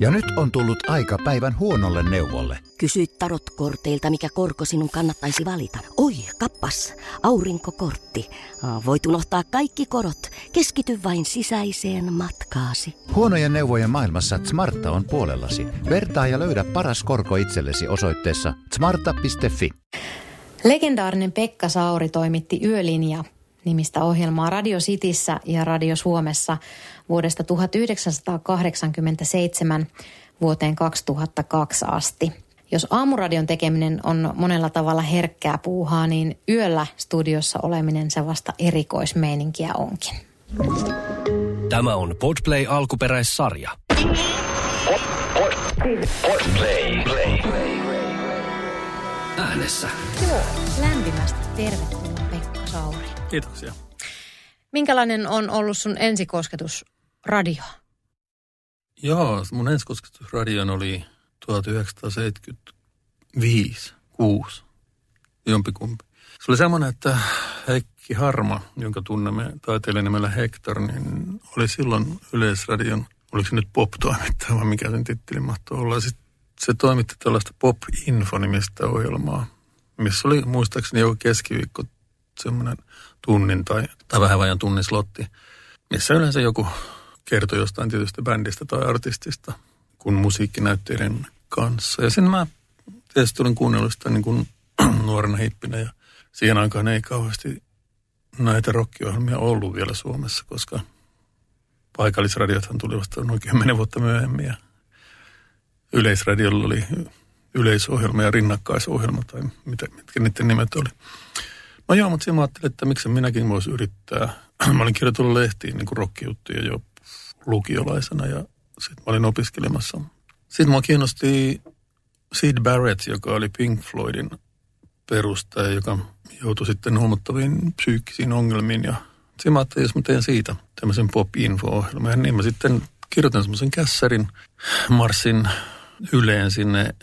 Ja nyt on tullut aika päivän huonolle neuvolle. Kysy tarotkorteilta, mikä korko sinun kannattaisi valita. Oi, kappas, aurinkokortti. Voit unohtaa kaikki korot. Keskity vain sisäiseen matkaasi. Huonojen neuvojen maailmassa Smarta on puolellasi. Vertaa ja löydä paras korko itsellesi osoitteessa smarta.fi. Legendaarinen Pekka Sauri toimitti Yölinja nimistä ohjelmaa Radio Cityssä ja Radio Suomessa vuodesta 1987 vuoteen 2002 asti. Jos aamuradion tekeminen on monella tavalla herkkää puuhaa, niin yöllä studiossa oleminen se vasta erikoismeininkiä onkin. Tämä on Podplay alkuperäissarja. Podplay. Äänessä. Joo, lämpimästi tervetuloa Pekka Sauri. Kiitoksia. Minkälainen on ollut sun ensikosketus radio? Joo, mun ensikosketus radioon oli 1975, 6, jompikumpi. Se oli semmoinen, että Heikki Harma, jonka tunnemme taiteilijan nimellä Hector, niin oli silloin Yleisradion, oliko se nyt pop-toimittaja vai mikä sen titteli mahtoi olla. Sitten se toimitti tällaista Pop-info-nimistä ohjelmaa, missä oli muistaakseni joku keskiviikko semmoinen tunnin tai, tai vähän vajan tunnin slotti, missä yleensä joku kertoi jostain tietystä bändistä tai artistista kuin musiikkinäytteiden kanssa. Ja sen mä tietysti tulin kuunnellut sitä niin kuin nuorena hippinä ja siihen aikaan ei kauheasti näitä rockiohjelmia ollut vielä Suomessa, koska paikallisradiothan tuli vasta noin kymmenen vuotta myöhemmin ja Yleisradiolla oli yleisohjelma ja rinnakkaisohjelma tai mitä, mitkä niiden nimet oli. No joo, mutta mä ajattelin, että miksi minäkin voisi yrittää. mä olin kirjoitellut lehtiin niin rockijuttuja jo lukiolaisena ja sitten mä olin opiskelemassa. Sitten mua kiinnosti Sid Barrett, joka oli Pink Floydin perustaja, joka joutui sitten huomattaviin psyykkisiin ongelmiin. Ja sitten mä ajattelin, jos mä teen siitä tämmöisen pop-info-ohjelman. niin mä sitten kirjoitan semmoisen kässärin, marssin yleen sinne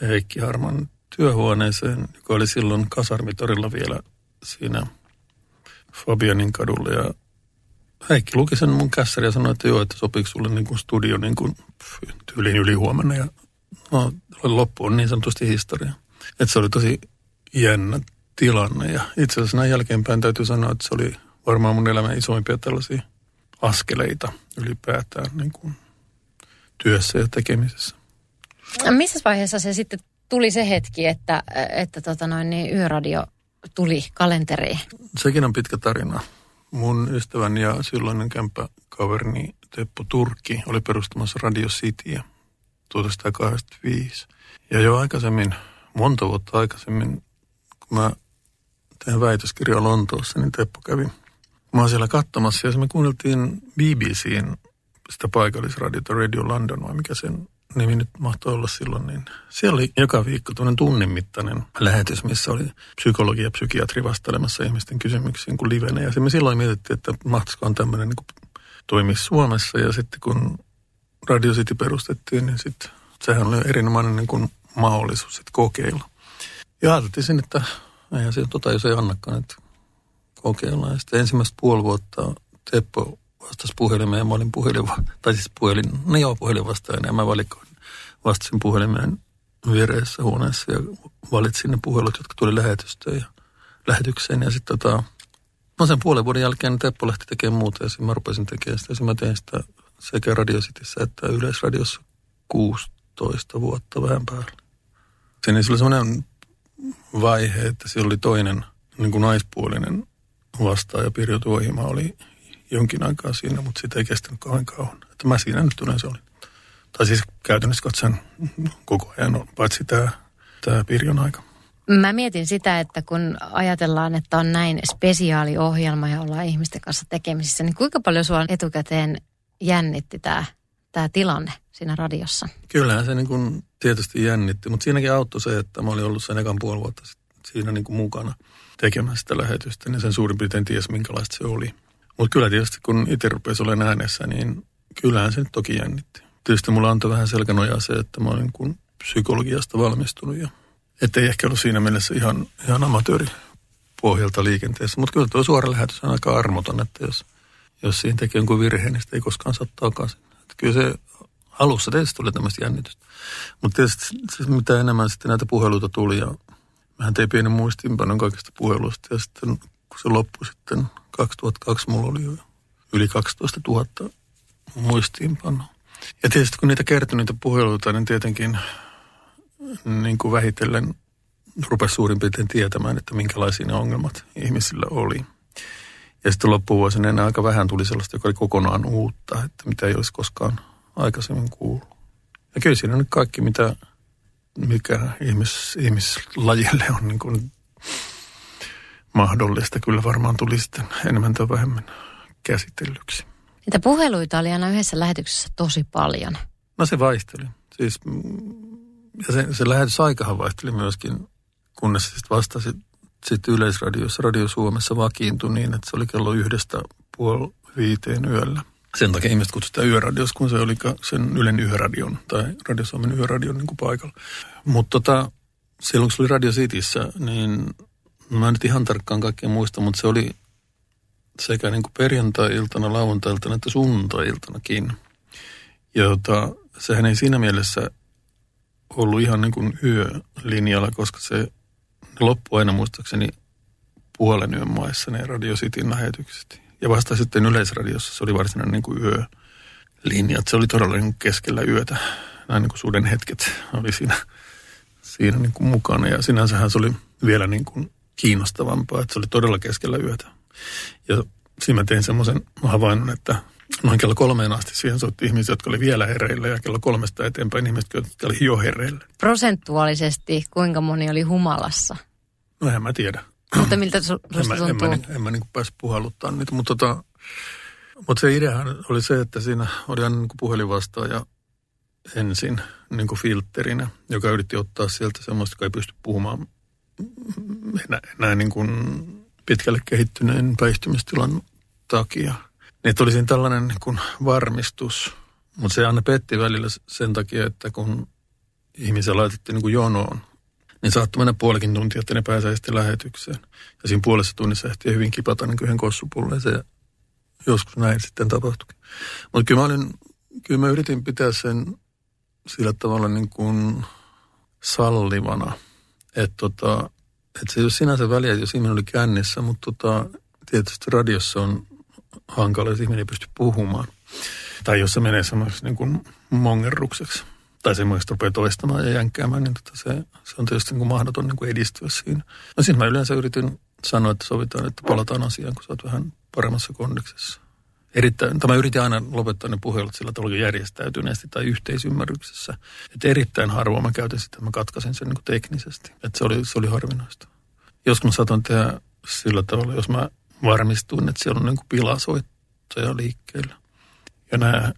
Heikki Harman työhuoneeseen, joka oli silloin kasarmitorilla vielä siinä Fabianin kadulla. Ja Heikki luki sen mun kässäri ja sanoi, että joo, että sopiiko sulle niin kuin studio niin kuin tyyliin ylihuomenna. Ja no, loppu on niin sanotusti historia. Että se oli tosi jännä tilanne. Ja itse asiassa näin jälkeenpäin täytyy sanoa, että se oli varmaan mun elämän isoimpia tällaisia askeleita ylipäätään niin kuin työssä ja tekemisessä. Missä vaiheessa se sitten tuli se hetki, että, että tota noin, niin yöradio tuli kalenteriin? Sekin on pitkä tarina. Mun ystäväni ja silloinen kämppäkaverini Teppo Turkki oli perustamassa Radio Cityä 1985. Ja jo aikaisemmin, monta vuotta aikaisemmin, kun mä tein väitöskirjaa Lontoossa, niin Teppo kävi mä siellä katsomassa ja me kuunneltiin BBCin sitä paikallisradiota Radio London vai mikä sen nimi nyt mahtoi olla silloin, niin siellä oli joka viikko tuollainen tunnin mittainen lähetys, missä oli psykologi ja psykiatri vastelemassa ihmisten kysymyksiin kuin livenä. Ja me silloin mietittiin, että mahtaisikohan tämmöinen niin toimii Suomessa. Ja sitten kun Radio City perustettiin, niin sitten sehän oli erinomainen niin kuin mahdollisuus sitten kokeilla. Ja ajateltiin että eihän se tota, jos ei annakaan, että kokeillaan. Ja sitten ensimmäistä puoli vuotta Teppo vastasi puhelimeen ja mä olin puhelin, tai siis puhelin, no joo, puhelin vastaan ja mä valikoin, vastasin puhelimeen viereessä huoneessa ja valitsin ne puhelut, jotka tuli lähetystä ja lähetykseen ja sitten tota, no sen puolen vuoden jälkeen Teppo lähti tekemään muuta ja sitten mä rupesin tekemään sitä ja mä tein sitä sekä Radio Cityssä että Yleisradiossa 16 vuotta vähän päällä. Siinä oli semmoinen vaihe, että siellä oli toinen niin kuin naispuolinen vastaaja Pirjo Tuohima oli jonkin aikaa siinä, mutta sitä ei kestänyt kauan kauan. Että mä siinä nyt yleensä olin. Tai siis käytännössä katsoen koko ajan, paitsi tämä, tämä Pirjon aika. Mä mietin sitä, että kun ajatellaan, että on näin spesiaaliohjelma ja ollaan ihmisten kanssa tekemisissä, niin kuinka paljon sua etukäteen jännitti tämä, tämä tilanne siinä radiossa? Kyllähän se niin kuin tietysti jännitti, mutta siinäkin auttoi se, että mä olin ollut sen ekan puoli vuotta siinä niin kuin mukana tekemässä sitä lähetystä, niin sen suurin piirtein ties minkälaista se oli. Mutta kyllä tietysti kun itse rupesi olemaan äänessä, niin kyllähän se nyt toki jännitti. Tietysti mulla antoi vähän selkänojaa se, että mä olin kun psykologiasta valmistunut ja ettei ehkä ollut siinä mielessä ihan, ihan amatööri pohjalta liikenteessä. Mutta kyllä tuo suora lähetys on aika armoton, että jos, jos siinä tekee jonkun virheen, niin sitä ei koskaan saa takaisin. Että kyllä se alussa tietysti tuli tämmöistä jännitystä. Mutta tietysti siis mitä enemmän sitten näitä puheluita tuli ja mähän tein pienen muistiinpanon kaikista puheluista ja sitten kun se loppui sitten 2002 mulla oli jo yli 12 000 muistiinpanoa. Ja tietysti kun niitä kertoi niitä puheluita, niin tietenkin niin kuin vähitellen rupesi suurin piirtein tietämään, että minkälaisia ne ongelmat ihmisillä oli. Ja sitten loppuvuosina enää aika vähän tuli sellaista, joka oli kokonaan uutta, että mitä ei olisi koskaan aikaisemmin kuullut. Ja kyllä siinä nyt kaikki, mitä, mikä ihmis, ihmislajille on niin kuin mahdollista. Kyllä varmaan tuli sitten enemmän tai vähemmän käsitellyksi. Niitä puheluita oli aina yhdessä lähetyksessä tosi paljon. No se vaihteli. Siis, mm, ja se, se lähetysaikahan vaihteli myöskin, kunnes sitten vastasi sitten Yleisradiossa, Radio Suomessa vakiintui niin, että se oli kello yhdestä puoli viiteen yöllä. Sen takia ihmiset kutsutaan yöradios, kun se oli sen Ylen yöradion tai Radio Suomen yöradion niin kuin paikalla. Mutta tota, silloin kun se oli Radio Cityssä, niin mä en nyt ihan tarkkaan kaikkea muista, mutta se oli sekä niin kuin perjantai-iltana, lauantai-iltana että sunnuntai-iltanakin. Ja tota, sehän ei siinä mielessä ollut ihan niin kuin yölinjalla, koska se loppui aina muistaakseni puolen yön maissa ne Radio Cityn lähetykset. Ja vasta sitten Yleisradiossa se oli varsinainen niin kuin yölinja. Se oli todella niin kuin keskellä yötä. Näin niin kuin suden hetket oli siinä, siinä niin kuin mukana. Ja sinänsähän se oli vielä niin kuin kiinnostavampaa, että se oli todella keskellä yötä. Ja siinä mä tein semmoisen havainnon, että noin kello kolmeen asti siihen soitti ihmisiä, jotka oli vielä hereillä ja kello kolmesta eteenpäin ihmiset, jotka oli jo hereillä. Prosentuaalisesti kuinka moni oli humalassa? No en mä tiedä. Mutta miltä su- en mä, tuntuu? En mä, en mä niin päässyt puhalluttaa niitä, mutta tota, mutta se ideahan oli se, että siinä oli aina niin puhelinvastaaja ensin niin kuin filtterinä, joka yritti ottaa sieltä semmoista, joka ei pysty puhumaan enää niin kuin pitkälle kehittyneen päihtymistilan takia. Niin että olisi tällainen niin kuin varmistus, mutta se aina petti välillä sen takia, että kun ihmisiä laitettiin niin kuin jonoon, niin saattoi mennä puolikin tuntia, että ne pääsee sitten lähetykseen. Ja siinä puolessa tunnissa ehti hyvin kipata niin yhden kossupulleen. Se joskus näin sitten tapahtui. Mutta kyllä kyllä mä yritin pitää sen sillä tavalla niin kuin sallivana, että tota, että se ei ole sinänsä väliä, jos ihminen oli kännissä, mutta tota, tietysti radiossa on hankala, jos ihminen ei pysty puhumaan. Tai jos se menee semmoiseksi niin kuin mongerrukseksi tai semmoista rupeaa toistamaan ja jänkkäämään, niin tota se, se on tietysti niin kuin mahdoton niin kuin edistyä siinä. No siinä mä yleensä yritin sanoa, että sovitaan, että palataan asiaan, kun sä oot vähän paremmassa kondiksessa. Erittäin, tämä yritin aina lopettaa ne puhelut sillä tavalla järjestäytyneesti tai yhteisymmärryksessä. Että erittäin harvoin mä käytin sitä, että mä katkasin sen niin teknisesti. Että se oli, se oli harvinaista. Joskus mä saatoin tehdä sillä tavalla, jos mä varmistuin, että siellä on niin pilasoittaja liikkeellä. Ja nämä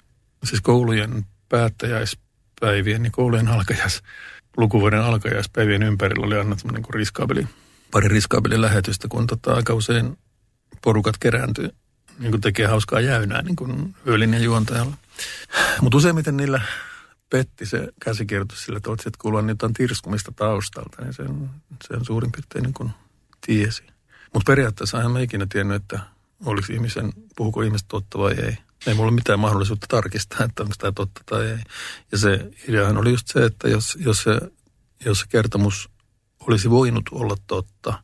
siis koulujen päättäjäispäivien, niin koulujen alkajais, lukuvuoden alkajaispäivien ympärillä oli aina niin riskaabeli, pari riskaabeli lähetystä, kun tota, aika usein porukat kerääntyi niin kuin tekee hauskaa jäynää niin kuin yölinjan juontajalla. Mutta useimmiten niillä petti se käsikirjoitus sillä, että että kuulua jotain tirskumista taustalta, niin sen, sen suurin piirtein niin kuin tiesi. Mutta periaatteessa en mä ikinä tiennyt, että oliko ihmisen, puhuko ihmiset totta vai ei. Ei mulla ole mitään mahdollisuutta tarkistaa, että onko tämä totta tai ei. Ja se ideahan oli just se, että jos, jos, se, jos se kertomus olisi voinut olla totta,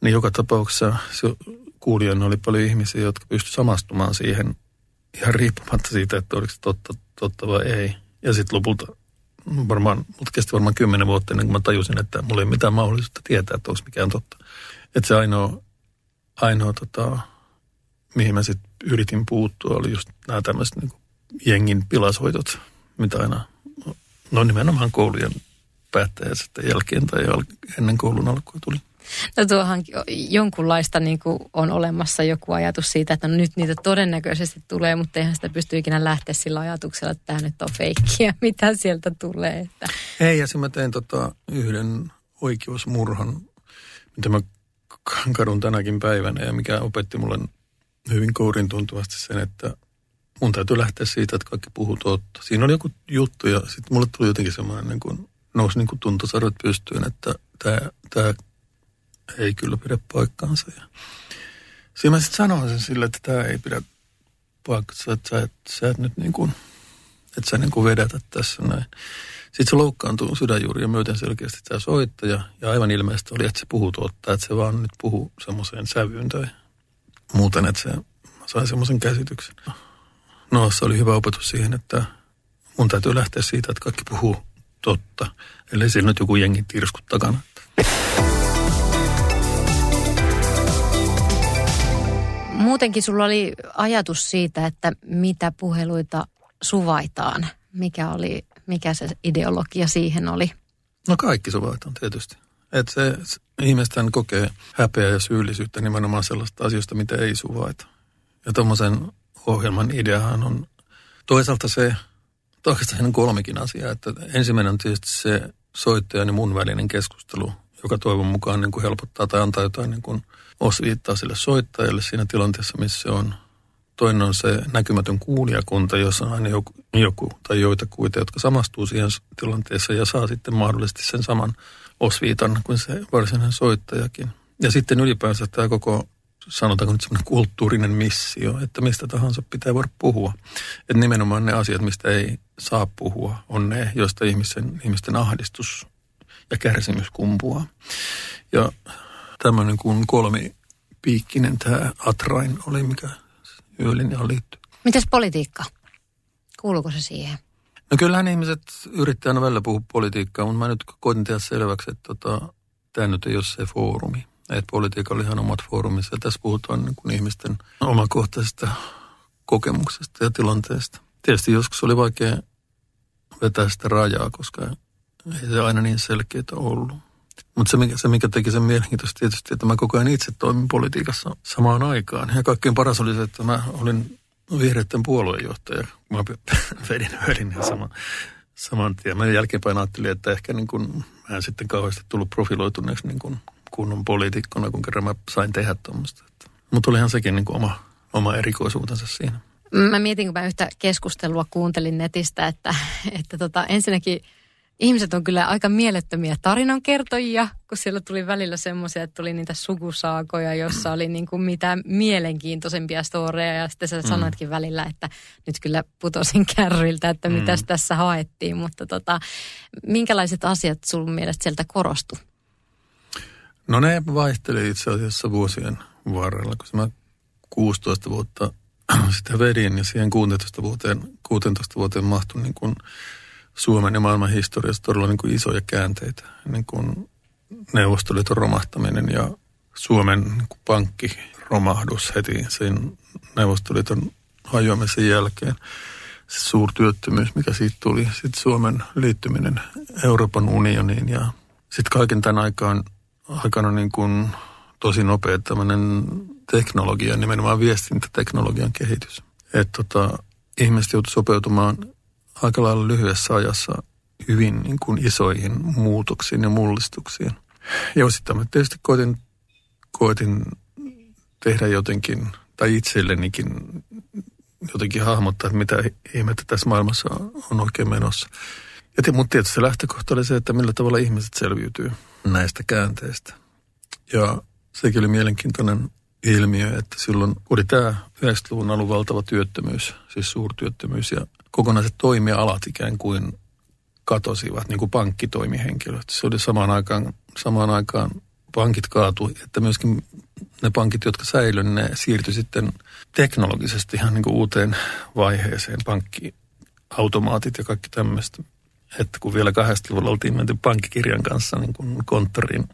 niin joka tapauksessa se kuulijoina oli paljon ihmisiä, jotka pystyivät samastumaan siihen ihan riippumatta siitä, että oliko se totta, totta vai ei. Ja sitten lopulta varmaan, mutta kesti varmaan kymmenen vuotta ennen kuin mä tajusin, että mulla ei mitään mahdollisuutta tietää, että onko mikään totta. Että se ainoa, ainoa tota, mihin mä sitten yritin puuttua, oli just nämä tämmöiset niin jengin pilasoitot, mitä aina, no nimenomaan koulujen päättäjästä jälkeen tai ennen koulun alkua tuli. No tuohan jonkunlaista niin kuin on olemassa joku ajatus siitä, että no nyt niitä todennäköisesti tulee, mutta eihän sitä pysty ikinä lähteä sillä ajatuksella, että tämä nyt on feikkiä, mitä sieltä tulee. Että. Ei, ja mä tein tota yhden oikeusmurhan, mitä mä kadun tänäkin päivänä ja mikä opetti mulle hyvin kourin tuntuvasti sen, että mun täytyy lähteä siitä, että kaikki puhuu totta. Siinä oli joku juttu ja sitten mulle tuli jotenkin semmoinen, niin kuin, nousi niin kuin tuntosarvet pystyyn, että tämä, tämä ei kyllä pidä paikkaansa. Ja siinä mä sitten sanoin sen sille, että tämä ei pidä paikkaansa, että sä et, sä et nyt niin kuin, että sä niin kuin vedätät tässä näin. Sitten se loukkaantuu sydänjuuria myöten selkeästi tämä soittaja. Ja aivan ilmeisesti oli, että se puhuu tuottaa, että se vaan nyt puhuu semmoiseen sävyyn tai muuten, että se sai semmoisen käsityksen. No, se oli hyvä opetus siihen, että mun täytyy lähteä siitä, että kaikki puhuu totta. Eli siinä nyt joku jengi tirskut takana. Muutenkin sulla oli ajatus siitä, että mitä puheluita suvaitaan. Mikä oli, mikä se ideologia siihen oli? No kaikki suvaitaan tietysti. Että se, se ihmisten kokee häpeä ja syyllisyyttä nimenomaan sellaista asioista, mitä ei suvaita. Ja tuommoisen ohjelman ideahan on toisaalta se, oikeastaan kolmekin asiaa. Että ensimmäinen on tietysti se soittajan ja mun välinen keskustelu, joka toivon mukaan niin kuin helpottaa tai antaa jotain niin kuin osviittaa sille soittajalle siinä tilanteessa, missä se on. Toinen on se näkymätön kuulijakunta, jossa on aina joku, joku tai joita kuita, jotka samastuu siihen tilanteessa ja saa sitten mahdollisesti sen saman osviitan kuin se varsinainen soittajakin. Ja sitten ylipäänsä tämä koko sanotaanko nyt semmoinen kulttuurinen missio, että mistä tahansa pitää voida puhua. Että nimenomaan ne asiat, mistä ei saa puhua, on ne, joista ihmisten, ihmisten ahdistus ja kärsimys kumpuaa. Ja tämmöinen kuin kolmipiikkinen tämä Atrain oli, mikä yölinjaan liittyy. Mitäs politiikka? Kuuluuko se siihen? No kyllähän ihmiset yrittää aina välillä puhua politiikkaa, mutta mä nyt koitin tehdä selväksi, että tota, tämä nyt ei ole se foorumi. Että politiikka oli ihan omat foorumissa ja tässä puhutaan niin kuin ihmisten omakohtaisesta kokemuksesta ja tilanteesta. Tietysti joskus oli vaikea vetää sitä rajaa, koska ei se aina niin selkeää ollut. Mutta se mikä, se, mikä teki sen mielenkiintoista tietysti, että mä koko ajan itse toimin politiikassa samaan aikaan. Ja kaikkein paras oli se, että mä olin vihreiden puoluejohtaja. Mä vedin höylin ja sama, saman tien. Mä jälkeenpäin ajattelin, että ehkä niin kun, mä en sitten kauheasti tullut profiloituneeksi niin kun kunnon poliitikkona, kun kerran mä sain tehdä tuommoista. Mutta olihan sekin niin oma, oma erikoisuutensa siinä. Mä mietin, kun mä yhtä keskustelua kuuntelin netistä, että, että tota, ensinnäkin – ihmiset on kyllä aika mielettömiä tarinankertojia, kun siellä tuli välillä semmoisia, että tuli niitä sukusaakoja, jossa oli niin kuin mitä mielenkiintoisempia storeja. Ja sitten sä mm. sanoitkin välillä, että nyt kyllä putosin kärryiltä, että mm. mitäs tässä haettiin. Mutta tota, minkälaiset asiat sun mielestä sieltä korostu? No ne vaihteli itse asiassa vuosien varrella, koska mä 16 vuotta sitä vedin ja siihen 16 vuoteen, 16 vuoteen mahtui niin kuin – Suomen ja maailman historiassa todella niin kuin isoja käänteitä, niin kuin Neuvostoliiton romahtaminen ja Suomen niin kuin pankkiromahdus heti sen Neuvostoliiton hajoamisen jälkeen. Se suurtyöttömyys, mikä siitä tuli. Sitten Suomen liittyminen Euroopan unioniin ja sitten kaiken tämän aikaan, aikana niin kuin tosi nopea tämmöinen teknologia, nimenomaan viestintäteknologian kehitys. Että tota, ihmiset joutuivat sopeutumaan aika lailla lyhyessä ajassa hyvin niin kuin isoihin muutoksiin ja mullistuksiin. Ja osittain mä tietysti koitin, koitin tehdä jotenkin, tai itsellenikin jotenkin hahmottaa, että mitä ihmettä tässä maailmassa on oikein menossa. Ja mutta tietysti se lähtökohta oli se, että millä tavalla ihmiset selviytyy näistä käänteistä. Ja sekin oli mielenkiintoinen ilmiö, että silloin oli tämä 90-luvun alun valtava työttömyys, siis suurtyöttömyys ja kokonaiset toimialat ikään kuin katosivat, niin kuin pankkitoimihenkilöt. Se oli samaan aikaan, samaan aikaan pankit kaatui, että myöskin ne pankit, jotka säilyivät, ne siirtyi sitten teknologisesti ihan niin kuin uuteen vaiheeseen, pankkiautomaatit ja kaikki tämmöistä. Että kun vielä 80-luvulla oltiin menty pankkikirjan kanssa niin kuin konttoriin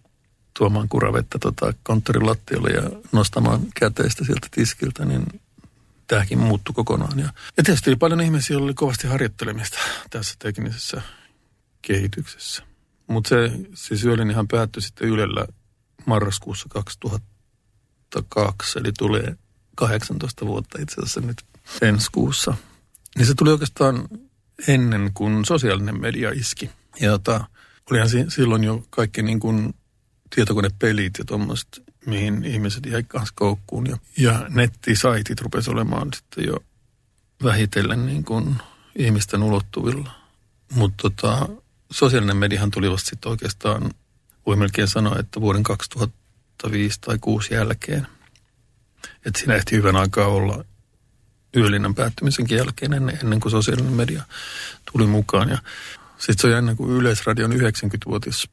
tuomaan kuravettä tota, konttorin lattialle ja nostamaan käteistä sieltä tiskiltä, niin tämäkin muuttui kokonaan. Ja, ja tietysti oli paljon ihmisiä, joilla oli kovasti harjoittelemista tässä teknisessä kehityksessä. Mutta se siis ihan päättyi sitten Ylellä marraskuussa 2002, eli tulee 18 vuotta itse asiassa nyt ensi kuussa. Niin se tuli oikeastaan ennen kuin sosiaalinen media iski. Ja tota, olihan silloin jo kaikki niin kuin tietokonepelit ja tuommoiset mihin ihmiset jäi kanssa koukkuun. Ja, ja nettisaitit rupesi olemaan sitten jo vähitellen niin kuin ihmisten ulottuvilla. Mutta tota, sosiaalinen mediahan tuli vasta sitten oikeastaan, voi melkein sanoa, että vuoden 2005 tai 2006 jälkeen. Että siinä ehti hyvän aikaa olla yölinnan päättymisen jälkeen ennen, ennen kuin sosiaalinen media tuli mukaan. Ja sitten se on jännä, kun Yleisradion 90-vuotis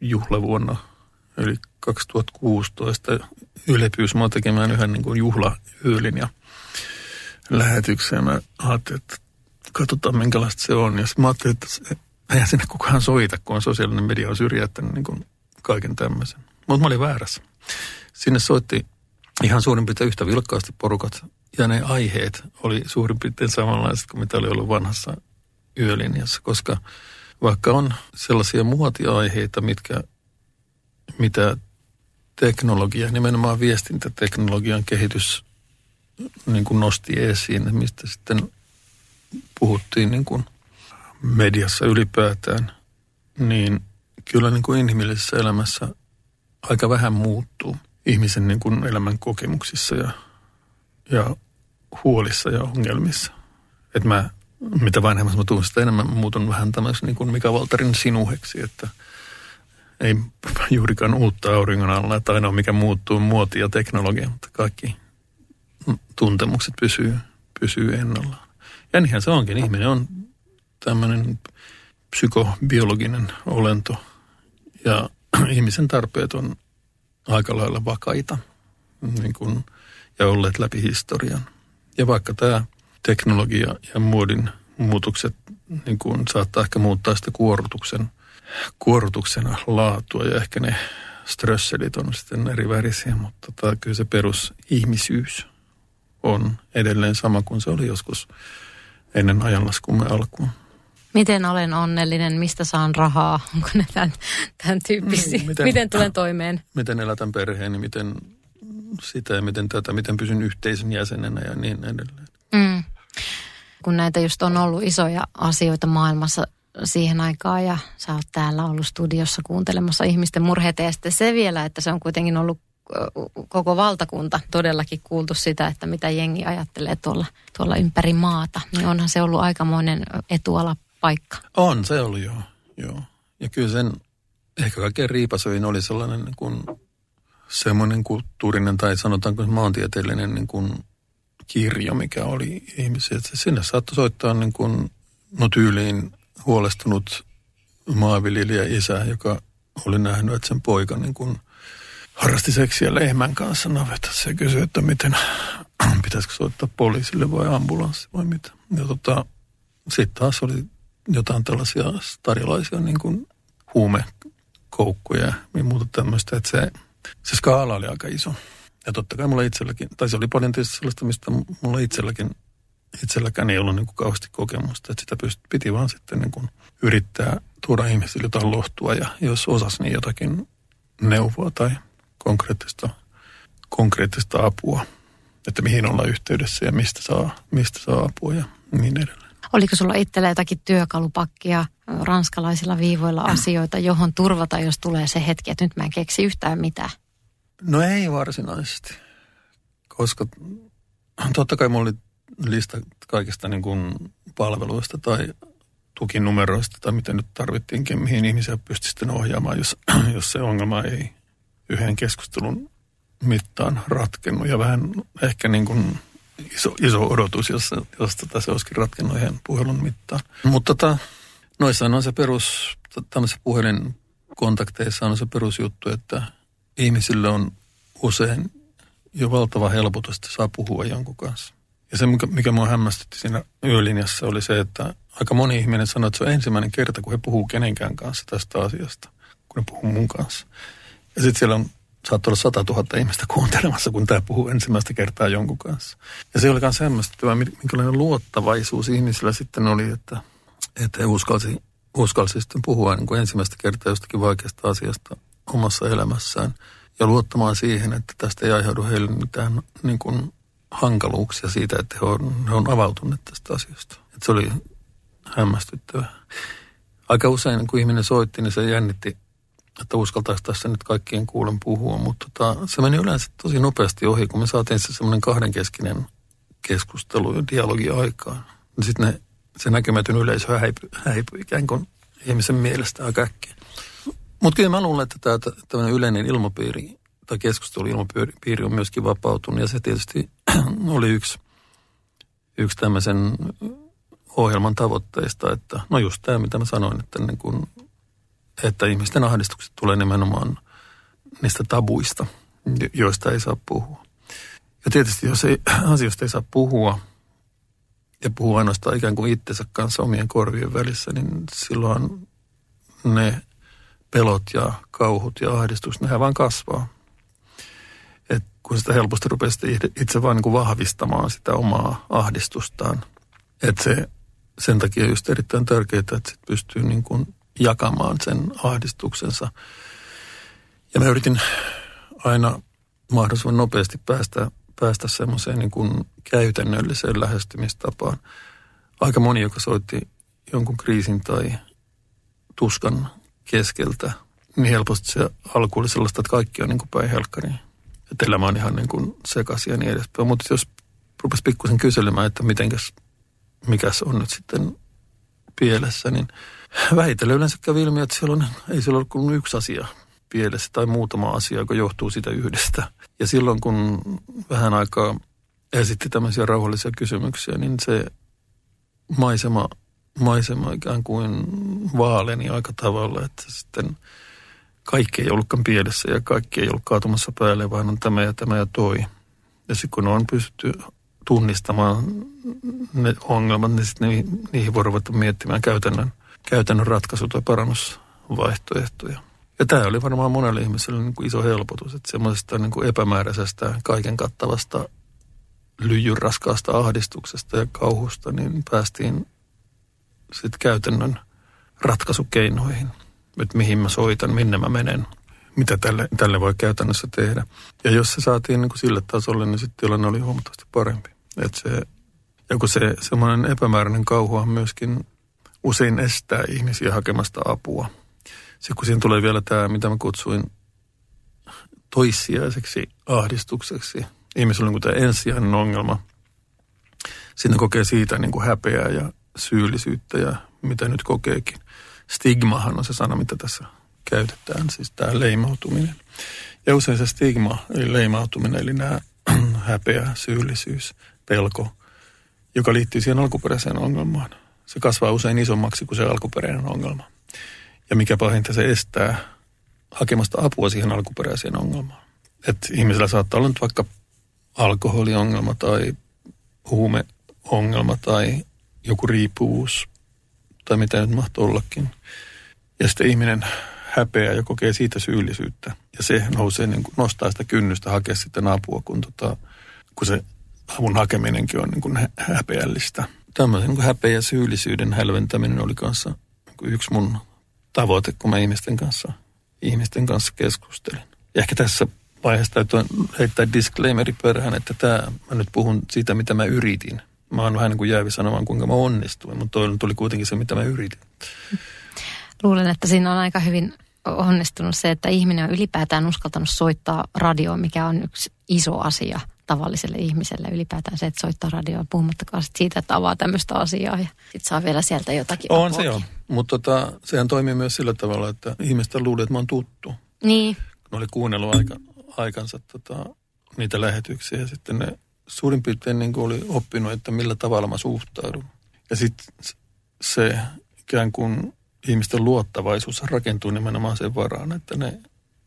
juhlavuonna, eli 2016, Yle pyysi mua tekemään yhden niin kuin juhlayölin ja lähetyksen. Ja mä ajattelin, että katsotaan minkälaista se on. Ja mä ajattelin, että eihän sinne kukaan soita, kun on sosiaalinen media on syrjäyttänyt niin kuin kaiken tämmöisen. Mutta mä olin väärässä. Sinne soitti ihan suurin piirtein yhtä vilkkaasti porukat. Ja ne aiheet oli suurin piirtein samanlaiset kuin mitä oli ollut vanhassa yölinjassa, koska vaikka on sellaisia muotiaiheita, mitkä, mitä teknologia, nimenomaan viestintäteknologian kehitys niin kuin nosti esiin, mistä sitten puhuttiin niin kuin mediassa ylipäätään, niin kyllä niin kuin inhimillisessä elämässä aika vähän muuttuu ihmisen niin kuin elämän kokemuksissa ja, ja huolissa ja ongelmissa. Että mä, mitä vanhemmassa mä tuun, sitä enemmän muutun vähän tämmöisen niin kuin Mika Valterin sinuheksi, että ei juurikaan uutta auringon alla, että ainoa mikä muuttuu muoti ja teknologia, mutta kaikki tuntemukset pysyy, pysyy ennallaan. Ja niinhän se onkin. Ihminen on tämmöinen psykobiologinen olento ja ihmisen tarpeet on aika lailla vakaita niin kuin, ja olleet läpi historian. Ja vaikka tämä teknologia ja muodin muutokset niin kuin, saattaa ehkä muuttaa sitä kuorutuksen, kuorutuksen laatua ja ehkä ne strösselit on sitten eri värisiä, mutta tota, kyllä se perusihmisyys on edelleen sama kuin se oli joskus ennen ajanlaskumme alkuun. Miten olen onnellinen, mistä saan rahaa, onko ne tämän, tämän tyyppisiä, mm, miten, miten tulen toimeen? Miten elätän perheeni, miten sitä ja miten tätä, miten pysyn yhteisön jäsenenä ja niin edelleen. Mm. Kun näitä just on ollut isoja asioita maailmassa siihen aikaan ja sä oot täällä ollut studiossa kuuntelemassa ihmisten murheita ja sitten se vielä, että se on kuitenkin ollut koko valtakunta todellakin kuultu sitä, että mitä jengi ajattelee tuolla, tuolla ympäri maata, niin onhan se ollut aikamoinen etuala paikka. On se ollut joo, joo. Ja kyllä sen ehkä kaikkein riipasovin oli sellainen niin kuin, semmoinen kulttuurinen tai sanotaanko maantieteellinen niin kuin kirjo, mikä oli ihmisiä. Että sinne saattoi soittaa niin kuin, no tyyliin huolestunut maanviljelijä isä, joka oli nähnyt, että sen poika niin kuin harrasti seksiä lehmän kanssa navetassa ja kysyi, että miten, pitäisikö soittaa poliisille vai ambulanssi vai mitä. Ja tota, sitten taas oli jotain tällaisia starilaisia niin kuin huumekoukkuja ja muuta tämmöistä, että se, se skaala oli aika iso. Ja totta kai mulla itselläkin, tai se oli paljon tietysti sellaista, mistä mulla itselläkin, itselläkään ei ollut niin kuin kauheasti kokemusta, että sitä pyst, piti vaan sitten niin kuin yrittää tuoda ihmisille jotain lohtua ja jos osas niin jotakin neuvoa tai konkreettista, konkreettista apua, että mihin olla yhteydessä ja mistä saa, mistä saa apua ja niin edelleen. Oliko sulla itsellä jotakin työkalupakkia ranskalaisilla viivoilla asioita, johon turvata, jos tulee se hetki, että nyt mä en keksi yhtään mitään? No ei varsinaisesti, koska totta kai mulla oli lista kaikista niin kuin palveluista tai tukinumeroista tai mitä nyt tarvittiinkin, mihin ihmisiä pystyi sitten ohjaamaan, jos, jos se ongelma ei yhden keskustelun mittaan ratkennut. Ja vähän ehkä niin kuin iso, iso odotus, jos, jos tota se olisikin ratkennut yhden puhelun mittaan. Mutta tota, noissa on se perus, tämmöisissä puhelinkontakteissa on se perusjuttu, että ihmisille on usein jo valtava helpotus, että saa puhua jonkun kanssa. Ja se, mikä, mua hämmästytti siinä yölinjassa, oli se, että aika moni ihminen sanoo, että se on ensimmäinen kerta, kun he puhuu kenenkään kanssa tästä asiasta, kun ne puhuu mun kanssa. Ja sitten siellä on saattaa olla 100 000 ihmistä kuuntelemassa, kun tämä puhuu ensimmäistä kertaa jonkun kanssa. Ja se oli myös hämmästyttävää, minkälainen luottavaisuus ihmisillä sitten oli, että, että he uskalsi, uskalsi sitten puhua niin kuin ensimmäistä kertaa jostakin vaikeasta asiasta omassa elämässään. Ja luottamaan siihen, että tästä ei aiheudu heille mitään niin kuin hankaluuksia siitä, että he on, he on avautuneet tästä asiasta. Että se oli hämmästyttävää. Aika usein, kun ihminen soitti, niin se jännitti että uskaltaisi tässä nyt kaikkien kuulen puhua, mutta tota, se meni yleensä tosi nopeasti ohi, kun me saatiin se semmoinen kahdenkeskinen keskustelu ja dialogi aikaan. Sitten ne, se näkymätön yleisö häipyi, häipyi ikään kuin ihmisen mielestä aika äkkiä. Mutta kyllä mä luulen, että tämä yleinen ilmapiiri tai keskusteluilmapiiri on myöskin vapautunut ja se tietysti oli yksi, yksi tämmöisen ohjelman tavoitteista, että no just tämä, mitä mä sanoin, että, niin kun, että ihmisten ahdistukset tulee nimenomaan niistä tabuista, joista ei saa puhua. Ja tietysti jos ei, asioista ei saa puhua ja puhua ainoastaan ikään kuin itsensä kanssa omien korvien välissä, niin silloin ne pelot ja kauhut ja ahdistus, nehän vaan kasvaa. Et kun sitä helposti rupeaa itse vaan niin vahvistamaan sitä omaa ahdistustaan. Että se sen takia just erittäin tärkeää, että sit pystyy niin kuin jakamaan sen ahdistuksensa. Ja mä yritin aina mahdollisimman nopeasti päästä, päästä semmoiseen niin kuin käytännölliseen lähestymistapaan. Aika moni, joka soitti jonkun kriisin tai tuskan keskeltä, niin helposti se alku oli sellaista, että kaikki on niin kuin päin helkkariin. Että elämä on ihan niin kuin sekaisin ja niin edespäin. Mutta jos rupesi pikkusen kyselemään, että mitenkäs, mikäs on nyt sitten pielessä, niin vähitellen yleensä kävi ilmi, että siellä on, ei siellä ole kuin yksi asia pielessä tai muutama asia, joka johtuu sitä yhdestä. Ja silloin kun vähän aikaa esitti tämmöisiä rauhallisia kysymyksiä, niin se maisema maisema ikään kuin vaaleni aika tavalla, että sitten kaikki ei ollutkaan pielessä ja kaikki ei ollut kaatumassa päälle, vaan on tämä ja tämä ja toi. Ja sitten kun on pystytty tunnistamaan ne ongelmat, niin sitten niihin, voi ruveta miettimään käytännön, käytännön ratkaisuja tai parannusvaihtoehtoja. Ja tämä oli varmaan monelle ihmiselle niin kuin iso helpotus, että semmoisesta niin kuin epämääräisestä, kaiken kattavasta lyijyn raskaasta ahdistuksesta ja kauhusta, niin päästiin sitten käytännön ratkaisukeinoihin, että mihin mä soitan, minne mä menen, mitä tälle, tälle voi käytännössä tehdä. Ja jos se saatiin niin kuin sille tasolle, niin sitten tilanne oli huomattavasti parempi. Et se, ja kun se semmoinen epämääräinen kauhu myöskin usein estää ihmisiä hakemasta apua. Se kun siinä tulee vielä tämä, mitä mä kutsuin toissijaiseksi ahdistukseksi. Ihmisellä on niin tämä ensisijainen ongelma. Siinä kokee siitä niin kuin häpeää ja syyllisyyttä ja mitä nyt kokeekin. Stigmahan on se sana, mitä tässä käytetään, siis tämä leimautuminen. Ja usein se stigma, eli leimautuminen, eli nämä häpeä, syyllisyys, pelko, joka liittyy siihen alkuperäiseen ongelmaan. Se kasvaa usein isommaksi kuin se alkuperäinen ongelma. Ja mikä pahinta, se estää hakemasta apua siihen alkuperäiseen ongelmaan. Että ihmisellä saattaa olla nyt vaikka alkoholiongelma tai huumeongelma tai joku riippuvuus tai mitä nyt mahtuu ollakin. Ja sitten ihminen häpeää ja kokee siitä syyllisyyttä. Ja se nousee, niin kuin, nostaa sitä kynnystä hakea sitten apua, kun, tota, kun se avun hakeminenkin on niin kuin häpeällistä. Tämmöisen niin häpeä ja syyllisyyden hälventäminen oli kanssa niin yksi mun tavoite, kun mä ihmisten kanssa, ihmisten kanssa keskustelin. Ja ehkä tässä vaiheessa täytyy heittää disclaimeri perään, että tämä, mä nyt puhun siitä, mitä mä yritin – mä oon vähän niin kuin jäävi sanomaan, kuinka mä onnistuin, mutta toi tuli kuitenkin se, mitä mä yritin. Luulen, että siinä on aika hyvin onnistunut se, että ihminen on ylipäätään uskaltanut soittaa radioon, mikä on yksi iso asia tavalliselle ihmiselle ylipäätään se, että soittaa radioon, puhumattakaan siitä, että avaa tämmöistä asiaa ja sitten saa vielä sieltä jotakin On se on, mutta tota, sehän toimii myös sillä tavalla, että ihmistä luulee, että mä oon tuttu. Niin. Ne oli kuunnellut aika, aikansa tota, niitä lähetyksiä ja sitten ne suurin piirtein niin kuin oli oppinut, että millä tavalla mä suhtaudun. Ja sitten se ikään kuin ihmisten luottavaisuus rakentuu nimenomaan sen varaan, että ne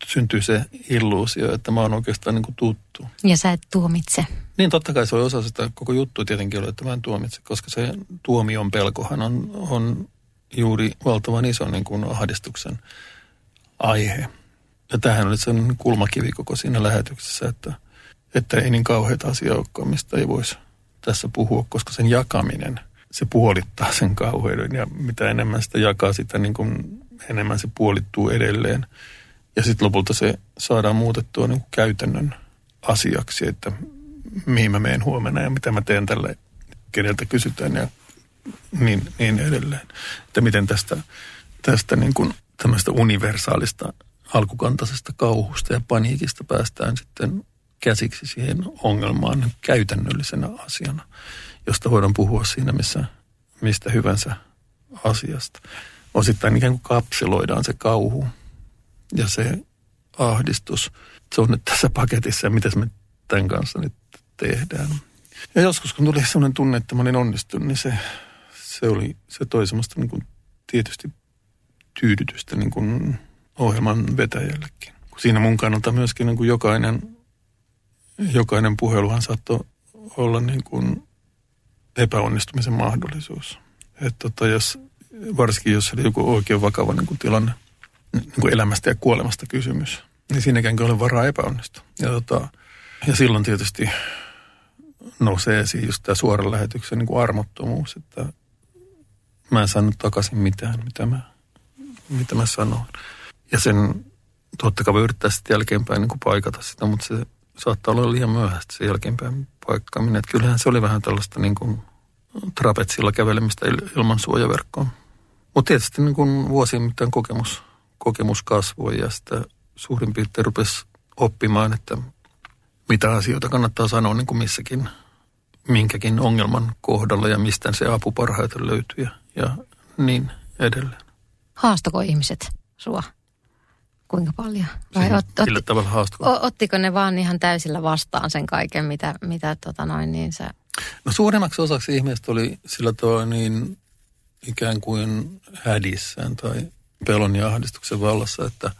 syntyy se illuusio, että mä oon oikeastaan niin kuin tuttu. Ja sä et tuomitse. Niin totta kai se on osa sitä koko juttu tietenkin oli, että mä en tuomitse, koska se tuomion pelkohan on, on juuri valtavan iso niin kuin ahdistuksen aihe. Ja tähän oli sen kulmakivi koko siinä lähetyksessä, että – että ei niin kauheita asiaa olekaan, mistä ei voisi tässä puhua, koska sen jakaminen, se puolittaa sen kauheuden ja mitä enemmän sitä jakaa, sitä niin kuin enemmän se puolittuu edelleen. Ja sitten lopulta se saadaan muutettua niin kuin käytännön asiaksi, että mihin mä menen huomenna ja mitä mä teen tälle, keneltä kysytään ja niin, niin edelleen. Että miten tästä, tästä niin kuin tämmöistä universaalista alkukantaisesta kauhusta ja paniikista päästään sitten käsiksi siihen ongelmaan käytännöllisenä asiana, josta voidaan puhua siinä missä, mistä hyvänsä asiasta. Osittain ikään kuin kapseloidaan se kauhu ja se ahdistus. Se on nyt tässä paketissa ja mitä me tämän kanssa nyt tehdään. Ja joskus kun tuli sellainen tunne, että mä olin onnistunut, niin se, se, oli, se toi semmoista niin kuin tietysti tyydytystä niin kuin ohjelman vetäjällekin. Siinä mun kannalta myöskin niin kuin jokainen, jokainen puheluhan saattoi olla niin kuin epäonnistumisen mahdollisuus. Että tota, jos, varsinkin jos oli joku oikein vakava niin kuin tilanne, niin kuin elämästä ja kuolemasta kysymys, niin siinäkään ole varaa epäonnistua. Ja, tota, ja silloin tietysti nousee esiin just tämä suoran lähetyksen niin kuin armottomuus, että mä en saanut takaisin mitään, mitä mä, mitä mä sanoin. Ja sen totta kai yrittää sitten jälkeenpäin niin kuin paikata sitä, mutta se saattaa olla liian myöhäistä se jälkeenpäin paikkaaminen. Että kyllähän se oli vähän tällaista niin kuin trapetsilla kävelemistä ilman suojaverkkoa. Mutta tietysti niin kuin vuosien mittaan kokemus, kokemus kasvoi ja sitä suurin piirtein rupesi oppimaan, että mitä asioita kannattaa sanoa niin kuin missäkin, minkäkin ongelman kohdalla ja mistä se apu parhaiten löytyy ja, ja niin edelleen. Haastako ihmiset sua? Kuinka paljon? Vai ot, sillä tavalla? Ottiko ne vaan ihan täysillä vastaan sen kaiken, mitä, mitä tota noin, niin sä... No suurimmaksi osaksi ihmistä oli sillä tavalla niin ikään kuin hädissään tai pelon ja ahdistuksen vallassa, että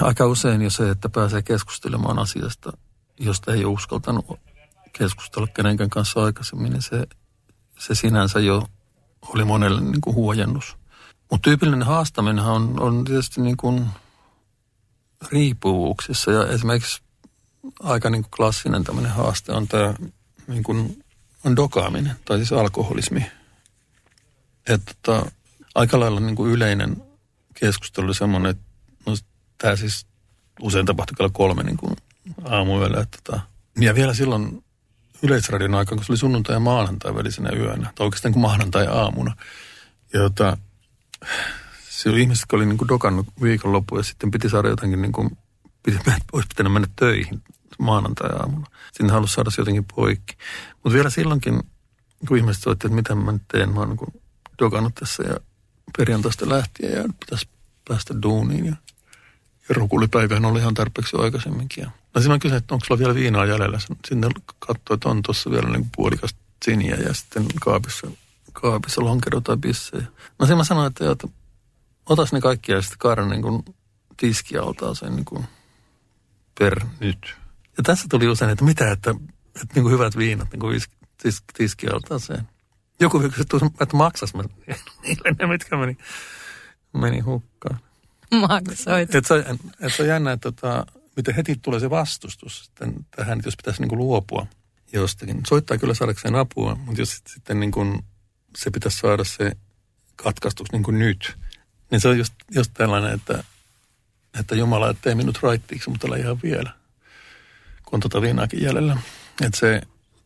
aika usein jo se, että pääsee keskustelemaan asiasta, josta ei ole uskaltanut keskustella kenenkään kanssa aikaisemmin, niin se, se sinänsä jo oli monelle niin kuin huojennus. Mutta tyypillinen haastaminen on, on tietysti niin kuin riippuvuuksissa ja esimerkiksi aika niin kuin klassinen tämmöinen haaste on tämä niin kuin on dokaaminen tai siis alkoholismi. Että tota, aika lailla niin kuin yleinen keskustelu oli semmoinen, että no, tämä siis usein tapahtui kello kolme niin kuin aamuyöllä. Että tota, ja vielä silloin yleisradion aikaan, kun se oli sunnuntai ja maanantai välisenä yönä, tai oikeastaan kuin maanantai aamuna. Ja tota, se oli ihmiset, jotka oli niin dokannut viikonloppu ja sitten piti saada jotenkin, niin kuin, piti, olisi pitänyt mennä töihin maanantai-aamuna. Sinne halusi saada se jotenkin poikki. Mutta vielä silloinkin, kun ihmiset soitti, että mitä mä nyt teen, mä oon niin dokannut tässä ja perjantaista lähtien ja nyt pitäisi päästä duuniin. Ja, ja rukulipäivähän oli ihan tarpeeksi aikaisemminkin. Ja, no siinä kysyin, että onko sulla vielä viinaa jäljellä. Sinne katsoi, että on tuossa vielä niin puolikasta siniä ja sitten kaapissa, kaapissa lonkero tai bissejä. No siinä mä sanoin, että, että otas ne kaikki ja sitten kaada niin kuin tiskialtaa sen niin kuin per nyt. Ja tässä tuli usein, että mitä, että, että niin kuin hyvät viinat niin kuin tis, tiskialtaaseen. Joku kysyi, että maksas mä niille ne, mitkä meni, meni hukkaan. Maksoit. Että se, et se on jännä, että tota, miten heti tulee se vastustus sitten tähän, että jos pitäisi niin kuin luopua jostakin. Soittaa kyllä saadakseen apua, mutta jos sitten niin kuin se pitäisi saada se katkaistus niin kuin nyt, niin se on just, just tällainen, että, että Jumala ettei minut raittiiksi, mutta ole ihan vielä, kun on tota viinaakin jäljellä. Että se,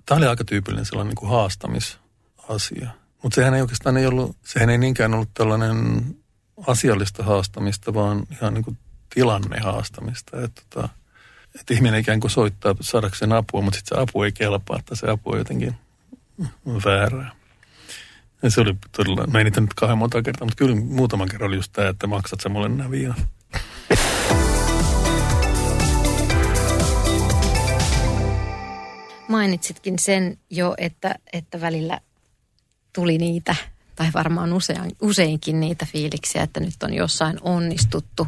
tämä oli aika tyypillinen sellainen niin kuin haastamisasia. Mutta sehän ei oikeastaan ei ollut, sehän ei niinkään ollut tällainen asiallista haastamista, vaan ihan niin kuin tilannehaastamista. Että, tota, että ihminen ikään kuin soittaa saadakseen apua, mutta sitten se apu ei kelpaa, että se apu on jotenkin väärää. Ja se oli todella, mä en niitä nyt kahden monta kertaa, mutta kyllä muutaman kerran oli just tämä, että maksat sä mulle nämä viinat. Mainitsitkin sen jo, että, että välillä tuli niitä, tai varmaan usein, useinkin niitä fiiliksiä, että nyt on jossain onnistuttu.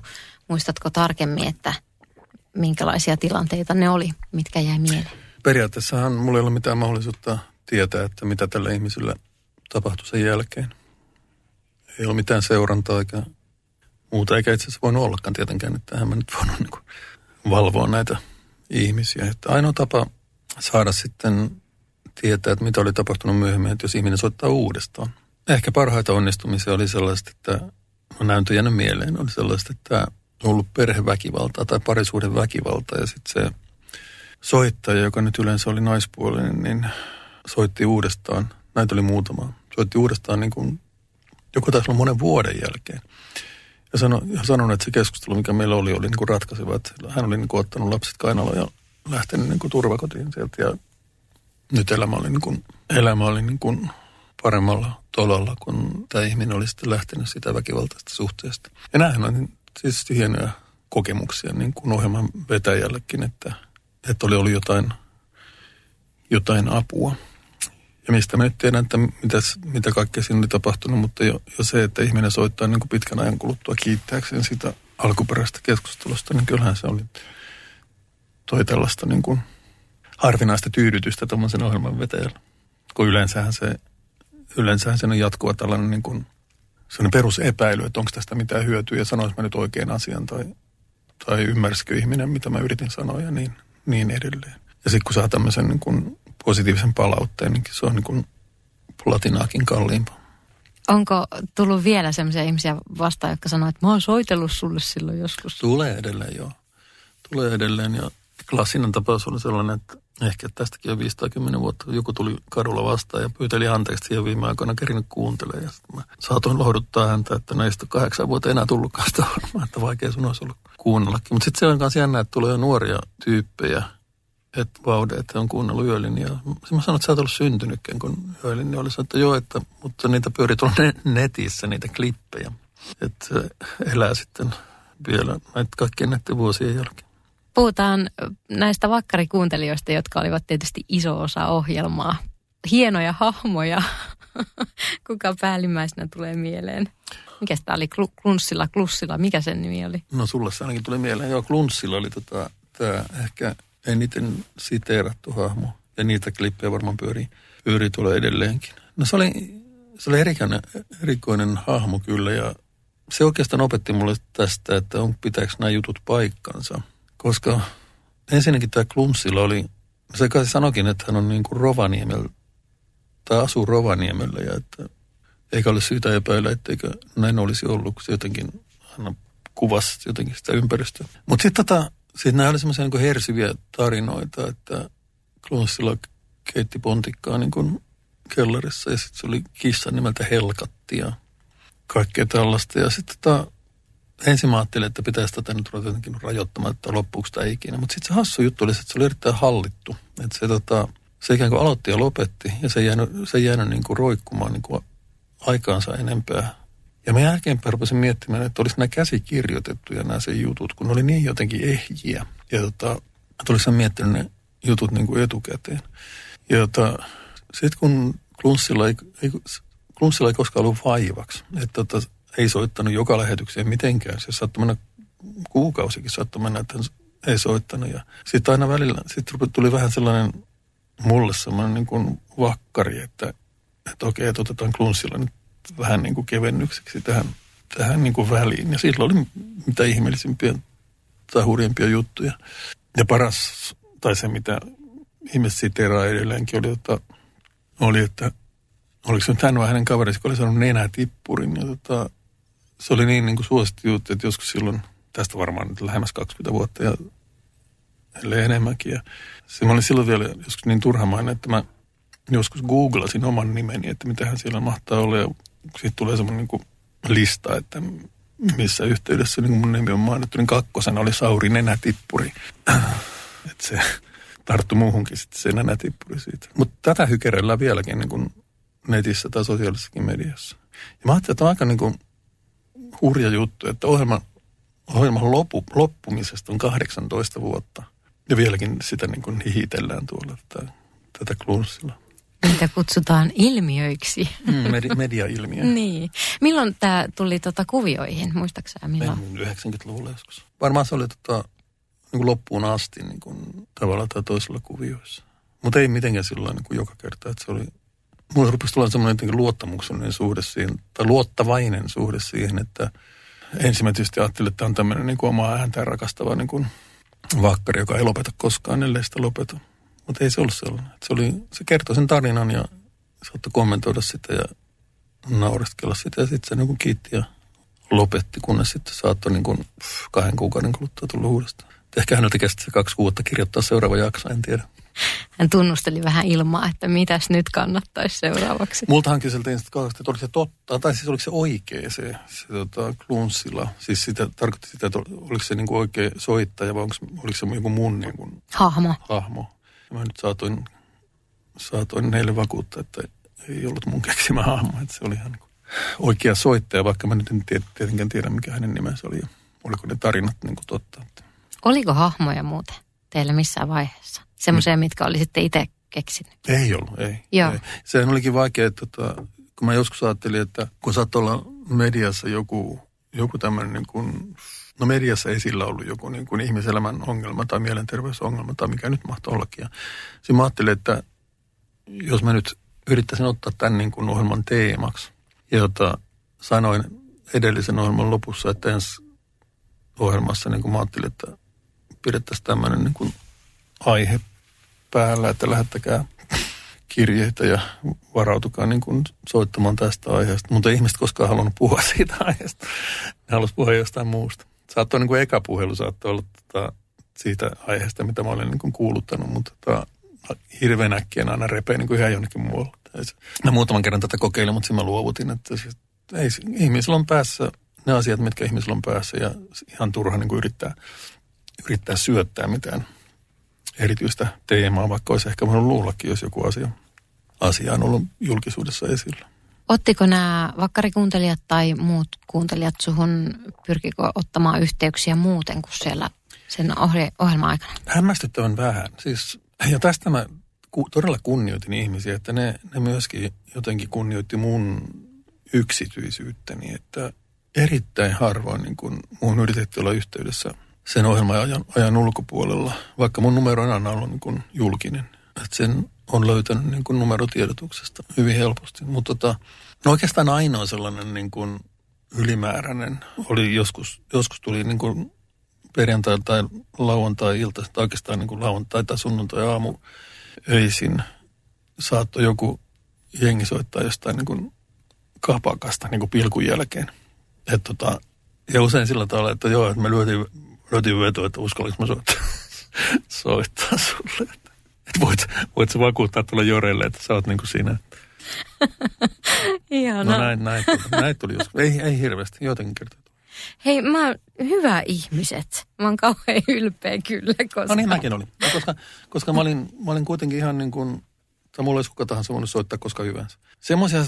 Muistatko tarkemmin, että minkälaisia tilanteita ne oli, mitkä jäi mieleen? Periaatteessahan mulla ei ole mitään mahdollisuutta tietää, että mitä tällä ihmisellä tapahtui sen jälkeen. Ei ole mitään seurantaa eikä muuta, eikä itse asiassa voinut ollakaan tietenkään, että hän mä nyt voinut niin valvoa näitä ihmisiä. Että ainoa tapa saada sitten tietää, että mitä oli tapahtunut myöhemmin, että jos ihminen soittaa uudestaan. Ehkä parhaita onnistumisia oli sellaista, että on näyntö jäänyt mieleen, oli sellaista, että on ollut perheväkivaltaa tai parisuuden väkivaltaa ja sitten se soittaja, joka nyt yleensä oli naispuolinen, niin soitti uudestaan. Näitä oli muutama. Soitti uudestaan niin kuin, joku taisi olla monen vuoden jälkeen. Ja, sano, ja sanon, että se keskustelu, mikä meillä oli, oli niin kuin ratkaiseva. Että hän oli niin kuin ottanut lapset kainaloon ja lähtenyt niin kuin turvakotiin sieltä. Ja nyt elämä oli, niin kuin, elämä oli niin kuin paremmalla tolalla, kun tämä ihminen oli sitten lähtenyt sitä väkivaltaista suhteesta. Ja nämähän on siis hienoja kokemuksia niin kuin ohjelman vetäjällekin, että, että oli ollut jotain, jotain apua. Ja mistä mä nyt tiedän, että mitäs, mitä kaikkea siinä oli tapahtunut, mutta jo, jo se, että ihminen soittaa niin kuin pitkän ajan kuluttua kiittääkseen sitä alkuperäistä keskustelusta, niin kyllähän se oli toi tällaista niin kuin harvinaista tyydytystä tuommoisen ohjelman vetäjällä. Kun yleensähän se, yleensähän se on jatkuva tällainen niin kuin, sellainen perusepäily, että onko tästä mitään hyötyä ja sanois mä nyt oikein asian tai, tai ymmärsikö ihminen, mitä mä yritin sanoa ja niin, niin edelleen. Ja sitten kun saa tämmöisen niin kuin positiivisen palautteen, niin se on niin kuin platinaakin kalliimpaa. Onko tullut vielä sellaisia ihmisiä vastaan, jotka sanoo, että mä oon soitellut sulle silloin joskus? Tulee edelleen, joo. Tulee edelleen ja klassinen tapaus oli sellainen, että ehkä tästäkin jo 510 vuotta joku tuli kadulla vastaan ja pyyteli anteeksi ja viime aikoina kerinyt kuuntelemaan. Ja sitten mä saatoin lohduttaa häntä, että näistä kahdeksan vuotta enää tullutkaan sitä että vaikea sun olisi ollut kuunnellakin. Mutta sitten se on myös jännä, että tulee jo nuoria tyyppejä, että vaude, että on kuunnellut Yölin. Ja mä sanoin, että sä oot ollut syntynytkään, kun Yölin niin oli sanonut, että joo, että, mutta niitä pyörii tuolla netissä, niitä klippejä. Että elää sitten vielä näitä kaikkien näiden vuosien jälkeen. Puhutaan näistä vakkarikuuntelijoista, jotka olivat tietysti iso osa ohjelmaa. Hienoja hahmoja. Kuka päällimmäisenä tulee mieleen? Mikä tämä oli? Klunssilla, Klussilla, mikä sen nimi oli? No sulle se ainakin tuli mieleen. Joo, Klunssilla oli tota, tämä ehkä eniten siteerattu hahmo. Ja niitä klippejä varmaan pyörii, pyörii tuolla edelleenkin. No se oli, se oli erikoinen, erikoinen hahmo kyllä ja se oikeastaan opetti mulle tästä, että on, pitääkö nämä jutut paikkansa. Koska ensinnäkin tämä Klunssilla oli, se kai sanokin, että hän on niin kuin Rovaniemellä, tai asuu Rovaniemellä ja että eikä ole syytä epäillä, etteikö näin olisi ollut, kun se jotenkin hän kuvasi jotenkin sitä ympäristöä. Mutta sitten tota, sitten nämä oli semmoisia niin hersiviä tarinoita, että Klunssilla keitti pontikkaa niin kuin kellarissa ja sitten se oli kissa nimeltä Helkatti ja kaikkea tällaista. Ja sitten tota, ensin mä ajattelin, että pitäisi tätä nyt ruveta jotenkin rajoittamaan, että loppuuko tämä ikinä. Mutta sitten se hassu juttu oli, että se oli erittäin hallittu. Että se, tota, se ikään kuin aloitti ja lopetti ja se ei jäänyt, se ei jäänyt niin kuin roikkumaan niin kuin aikaansa enempää. Ja mä jälkeenpäin rupesin miettimään, että olisi nämä käsikirjoitettuja nämä se jutut, kun ne oli niin jotenkin ehjiä. Ja tota, olisin miettinyt ne jutut niin kuin etukäteen. Ja tota, sitten kun Klunssilla ei, ei, Klunssilla ei koskaan ollut vaivaksi, että tota, ei soittanut joka lähetykseen mitenkään. Se saattoi mennä kuukausikin, saattoi mennä, että ei soittanut. Ja sitten aina välillä sitten tuli vähän sellainen, mulle sellainen niin kuin vakkari, että, että okei, että otetaan Klunssilla nyt vähän niin kuin kevennykseksi tähän, tähän niin kuin väliin. Ja silloin oli mitä ihmeellisimpiä tai hurjempia juttuja. Ja paras, tai se mitä ihmiset siteraa edelleenkin, oli, että, oli, että oliko se nyt hän vai hänen kaverissa, kun oli sanonut nenätippurin. Ja tota, se oli niin, niin kuin suosittu juttu, että joskus silloin, tästä varmaan nyt lähemmäs 20 vuotta ja ellei enemmänkin. Ja se mä olin silloin vielä joskus niin turhamainen, että mä joskus googlasin oman nimeni, että mitähän siellä mahtaa olla. Ja sitten tulee semmoinen niin lista, että missä yhteydessä niin mun nimi on mainittu, niin kakkosena oli Sauri Nenätippuri. että se tarttu muuhunkin sitten se nenätippuri siitä. Mutta tätä hykerellään vieläkin niin kuin netissä tai sosiaalisessakin mediassa. Ja mä ajattelin, että on aika niin kuin hurja juttu, että ohjelman, ohjelman lopu, loppumisesta on 18 vuotta. Ja vieläkin sitä niin kuin hihitellään tuolla tätä, tätä klunssilla. Niitä kutsutaan ilmiöiksi. Mm, med- mediailmiö. niin. Milloin tämä tuli tota kuvioihin, muistaaksä milloin? 90-luvulla joskus. Varmaan se oli tota, niin kuin loppuun asti niin kuin, tavalla tai toisella kuvioissa. Mutta ei mitenkään silloin niin kuin joka kerta, että se oli... Mulla rupesi tulla semmoinen luottamuksellinen suhde siihen, tai luottavainen suhde siihen, että ensin mä tietysti ajattelin, että on tämmöinen niin kuin omaa ääntään rakastava niin kuin vakkari, joka ei lopeta koskaan, ellei sitä lopeta. Mutta ei se ollut sellainen. Se, oli, se kertoi sen tarinan ja saattoi kommentoida sitä ja naureskella sitä. Ja sitten se niin kuin kiitti ja lopetti, kunnes sitten saattoi niin kuin kahden kuukauden kuluttua tulla uudestaan. Ehkä häneltä kesti se kaksi vuotta kirjoittaa seuraava jakso, en tiedä. Hän tunnusteli vähän ilmaa, että mitäs nyt kannattaisi seuraavaksi. Multahan kyseltiin sitten kauheasti, että oliko se totta, tai siis oliko se oikea se, se tota, klunssilla. Siis sitä tarkoitti sitä, että oliko se niin kuin oikea soittaja vai onko, oliko se joku mun niin kuin, hahmo. hahmo. Mä nyt saatoin, saatoin heille vakuuttaa, että ei ollut mun keksimä hahmo, että se oli ihan niin oikea soittaja, vaikka mä nyt en tietenkään tiedä, mikä hänen nimensä oli ja oliko ne tarinat niin kuin totta. Oliko hahmoja muuten teillä missään vaiheessa? Semmoisia, mm. mitkä oli sitten itse keksinyt? Ei ollut, ei. Joo. ei. Sehän olikin vaikea, että tota, kun mä joskus ajattelin, että kun saattoi olla mediassa joku, joku tämmöinen niin kuin, no mediassa esillä ollut joku niin kuin ihmiselämän ongelma tai mielenterveysongelma tai mikä nyt mahtoi ollakin. Ja siinä mä ajattelin, että jos mä nyt yrittäisin ottaa tämän niin kuin ohjelman teemaksi, jota sanoin edellisen ohjelman lopussa, että ensi ohjelmassa niin kuin mä ajattelin, että pidettäisiin tämmöinen niin kuin aihe päällä, että lähettäkää kirjeitä ja varautukaa niin kuin soittamaan tästä aiheesta. Mutta ei ihmiset koskaan halunnut puhua siitä aiheesta. Ne halusivat puhua jostain muusta. Saattoi niin kuin eka puhelu saattoi olla tota, siitä aiheesta, mitä mä olen niin kuin kuuluttanut, mutta tota, hirveän äkkiä aina repee niin kuin ihan jonnekin muualle. Mä muutaman kerran tätä kokeilin, mutta mä luovutin, että siis, ei, ihmisillä on päässä ne asiat, mitkä ihmisillä on päässä ja ihan turha niin kuin yrittää, yrittää syöttää mitään erityistä teemaa, vaikka olisi ehkä voinut luullakin, jos joku asia, asia on ollut julkisuudessa esillä. Ottiko nämä vakkarikuuntelijat tai muut kuuntelijat suhun, pyrkikö ottamaan yhteyksiä muuten kuin siellä sen ohje, ohjelman aikana? Hämmästyttävän vähän. Siis, ja tästä mä ku, todella kunnioitin ihmisiä, että ne, ne myöskin jotenkin kunnioitti mun yksityisyyttäni, että erittäin harvoin niin kun muun yritettiin olla yhteydessä sen ohjelman ajan, ajan ulkopuolella, vaikka mun numero on aina ollut niin kun julkinen. Että sen on löytänyt niin kun numerotiedotuksesta hyvin helposti. Mutta tota, no oikeastaan ainoa sellainen niin kun ylimääräinen oli joskus, joskus tuli niin kun perjantai tai lauantai-ilta, tai oikeastaan niin kuin lauantai tai sunnuntai aamu öisin saattoi joku jengi soittaa jostain niin kuin kapakasta niin kuin pilkun jälkeen. Et tota, ja usein sillä tavalla, että joo, että me lyötiin, lyötiin vetoa, että uskallinko mä soittaa, soittaa sulle. Että, voit, voit sä vakuuttaa tulla Jorelle, että sä oot niin kuin siinä. Ihana. No näin, näin, tuli, näin tuli joskus. Ei, ei hirveästi, jotenkin kertaa. Hei, mä oon hyvä ihmiset. Mä oon kauhean ylpeä kyllä, koska... No niin, mäkin olin. Ja koska, koska mä, olin, mä olin kuitenkin ihan niin kuin, tai mulla olisi kuka tahansa voinut soittaa koska hyvänsä. Semmoisia,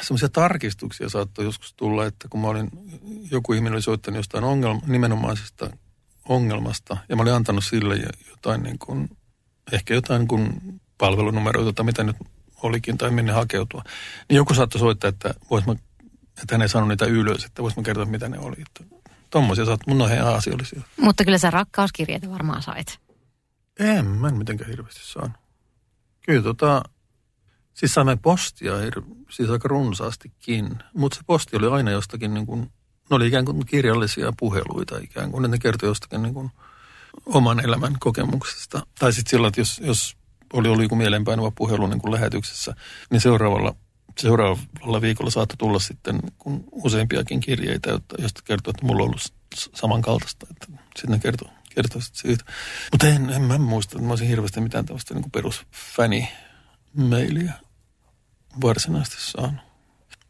semmoisia tarkistuksia saattoi joskus tulla, että kun mä olin, joku ihminen oli soittanut jostain ongelma, nimenomaisesta ongelmasta, ja mä olin antanut sille jotain niin kuin, ehkä jotain niin kuin palvelunumeroita tai mitä nyt olikin, tai minne hakeutua. Niin joku saattoi soittaa, että vois mä että hän ei saanut niitä ylös, että voisi kertoa, mitä ne oli. Että tommosia saat, mun on asiallisia. Mutta kyllä sä rakkauskirjeitä varmaan sait. En, mä en mitenkään hirveästi saanut. Kyllä tota, siis saimme postia, siis aika runsaastikin, mutta se posti oli aina jostakin niin kuin, ne oli ikään kuin kirjallisia puheluita ikään kuin, ne kertoi jostakin niin kuin oman elämän kokemuksesta. Tai sitten sillä, että jos, jos oli ollut joku mielenpainuva puhelu niin kuin lähetyksessä, niin seuraavalla seuraavalla viikolla saattoi tulla sitten kun useampiakin kirjeitä, joista kertoo, että mulla on ollut samankaltaista. Sitten ne kertoo, kertoo siitä. Mutta en, en mä muista, että mä olisin hirveästi mitään tällaista niin perusfäni-mailia varsinaisesti saanut.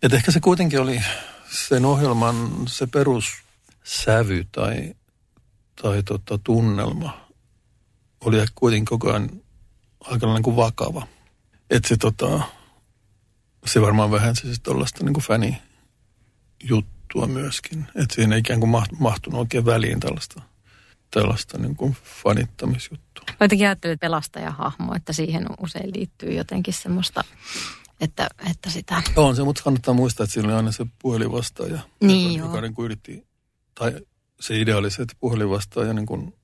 Et ehkä se kuitenkin oli sen ohjelman se perussävy tai, tai tota, tunnelma oli kuitenkin koko ajan aika niin kuin vakava. Että se tota, se varmaan vähän se tuollaista niin fäni juttua myöskin. Että siinä ei ikään kuin mahtunut oikein väliin tällaista, tällaista niin kuin fanittamisjuttua. Mä jotenkin ajattelin, että pelastajahahmo, että siihen usein liittyy jotenkin semmoista, että, että sitä... On se, mutta kannattaa muistaa, että siinä oli aina se puhelinvastaaja. Niin joka, joka niin kuin yritti, tai se idea oli se, että puhelinvastaaja niin kuin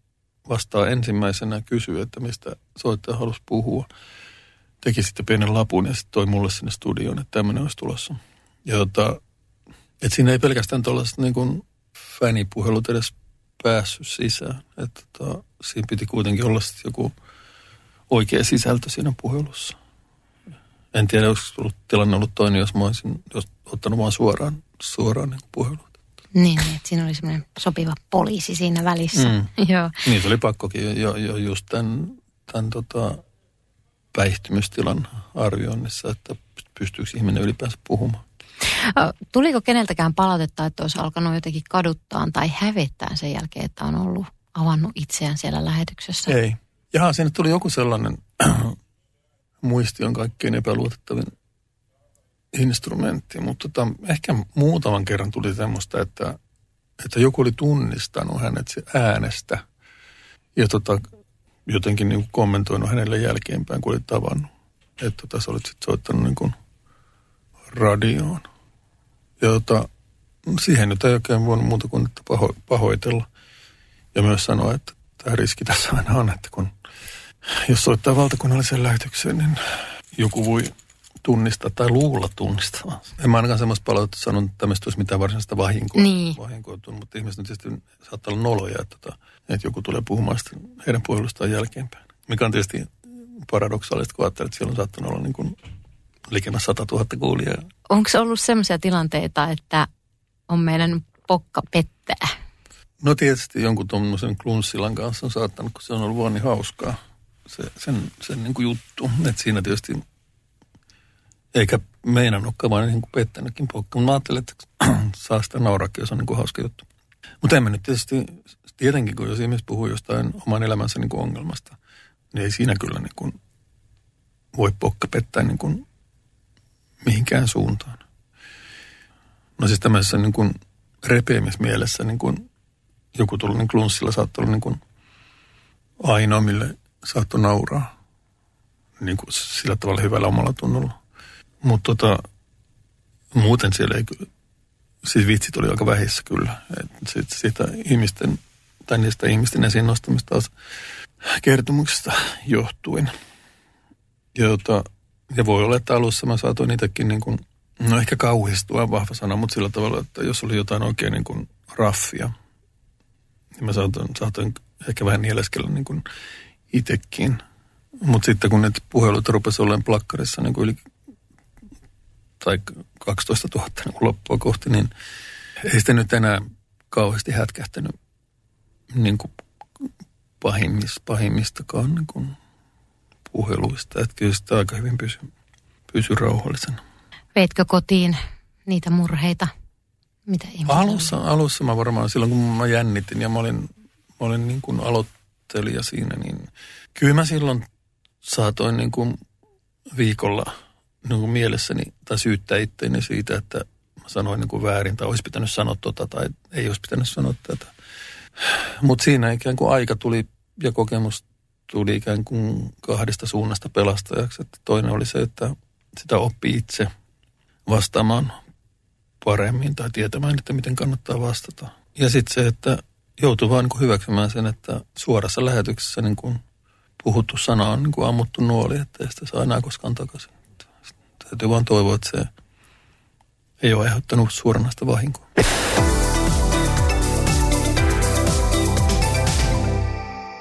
vastaa ensimmäisenä kysyä, että mistä soittaja halusi puhua teki sitten pienen lapun ja sitten toi mulle sinne studioon, että tämmöinen olisi tulossa. Ja tota, että siinä ei pelkästään tuollaiset niin kuin fänipuhelut edes päässyt sisään. Että tota, siinä piti kuitenkin olla sitten joku oikea sisältö siinä puhelussa. En tiedä, olisiko ollut tilanne ollut toinen, jos mä olisin jos ottanut vaan suoraan, suoraan niin puhelut. Niin, niin, että siinä oli semmoinen sopiva poliisi siinä välissä. Mm. Joo. Niin, se oli pakkokin jo, jo just tämän, tämän tota, päihtymystilan arvioinnissa, että pystyykö ihminen ylipäänsä puhumaan. Tuliko keneltäkään palautetta, että olisi alkanut jotenkin kaduttaa tai hävettää sen jälkeen, että on ollut avannut itseään siellä lähetyksessä? Ei. Jaha, sinne tuli joku sellainen muisti on kaikkein epäluotettavin instrumentti, mutta tota, ehkä muutaman kerran tuli semmoista, että, että joku oli tunnistanut hänet äänestä ja tota, jotenkin niin kuin kommentoinut hänelle jälkeenpäin, kun oli tavannut. Että tota, sä olit sitten soittanut niin kuin radioon. Ja tota, siihen nyt ei oikein voinut muuta kuin että paho, pahoitella. Ja myös sanoa, että tämä riski tässä aina on, että kun jos soittaa valtakunnallisen lähetykseen, niin joku voi tunnistaa tai luulla tunnistaa. En mä ainakaan semmoista palautetta sanonut, että tämmöistä olisi mitään varsinaista vahinkoa, Niin. vahinkoa tullut, mutta ihmiset tietysti saattaa olla noloja, että, tota, että joku tulee puhumaan sitten heidän puhelustaan jälkeenpäin. Mikä on tietysti paradoksaalista, kun ajattelee, että siellä on saattanut olla niin kuin likemmäs 100 000 kuulijaa. Onko ollut sellaisia tilanteita, että on meidän pokka pettää? No tietysti jonkun tuommoisen klunssilan kanssa on saattanut, kun se on ollut vaan niin hauskaa. Se, sen sen niin kuin juttu, että siinä tietysti eikä meinannutkaan, vaan niin kuin pettänytkin pokka. Mä ajattelin, että saa sitä nauraakin, jos on niin kuin hauska juttu. Mutta en mä nyt tietysti, tietenkin kun jos ihmiset puhuu jostain oman elämänsä niin kuin ongelmasta, niin ei siinä kyllä niin kuin voi pokka pettää niin kuin mihinkään suuntaan. No siis tämmöisessä niin kuin repeämismielessä niin kuin joku tuollainen klunssilla saattoi olla niin kuin ainoa, mille saattoi nauraa. Niin kuin sillä tavalla hyvällä omalla tunnolla. Mutta tota, muuten siellä ei kyllä, siis vitsit oli aika vähissä kyllä. Et sit, siitä ihmisten, tai niistä ihmisten esiin nostamista taas kertomuksesta johtuen. Ja, tota, ja voi olla, että alussa mä saatoin itsekin niin kuin, no ehkä kauhistua vahva sana, mutta sillä tavalla, että jos oli jotain oikein niin kuin raffia, niin mä saatoin, saatoin ehkä vähän nieleskellä niin kuin itsekin. Mutta sitten kun ne puhelut rupesi olemaan plakkarissa niin kuin yli tai 12 000 niin loppua kohti, niin ei sitä nyt enää kauheasti hätkähtänyt niin kuin pahimmista, pahimmistakaan niin kuin puheluista. Että kyllä sitä aika hyvin pysy, pysy rauhallisena. Veitkö kotiin niitä murheita? Mitä Alussa, alussa mä varmaan, silloin kun mä jännitin ja mä olin, mä olin niin kuin aloittelija siinä, niin kyllä mä silloin saatoin niin kuin viikolla niin kuin mielessäni tai syyttää itteeni siitä, että mä sanoin niin kuin väärin tai olisi pitänyt sanoa tota tai ei olisi pitänyt sanoa tätä. Mutta siinä ikään kuin aika tuli ja kokemus tuli ikään kuin kahdesta suunnasta pelastajaksi. Että toinen oli se, että sitä oppi itse vastaamaan paremmin tai tietämään, että miten kannattaa vastata. Ja sitten se, että joutuu vaan niin hyväksymään sen, että suorassa lähetyksessä niin kuin puhuttu sana on niin kuin ammuttu nuoli, että ei sitä saa enää koskaan takaisin. Täytyy vaan toivoa, että se ei ole aiheuttanut suoranaista vahinkoa.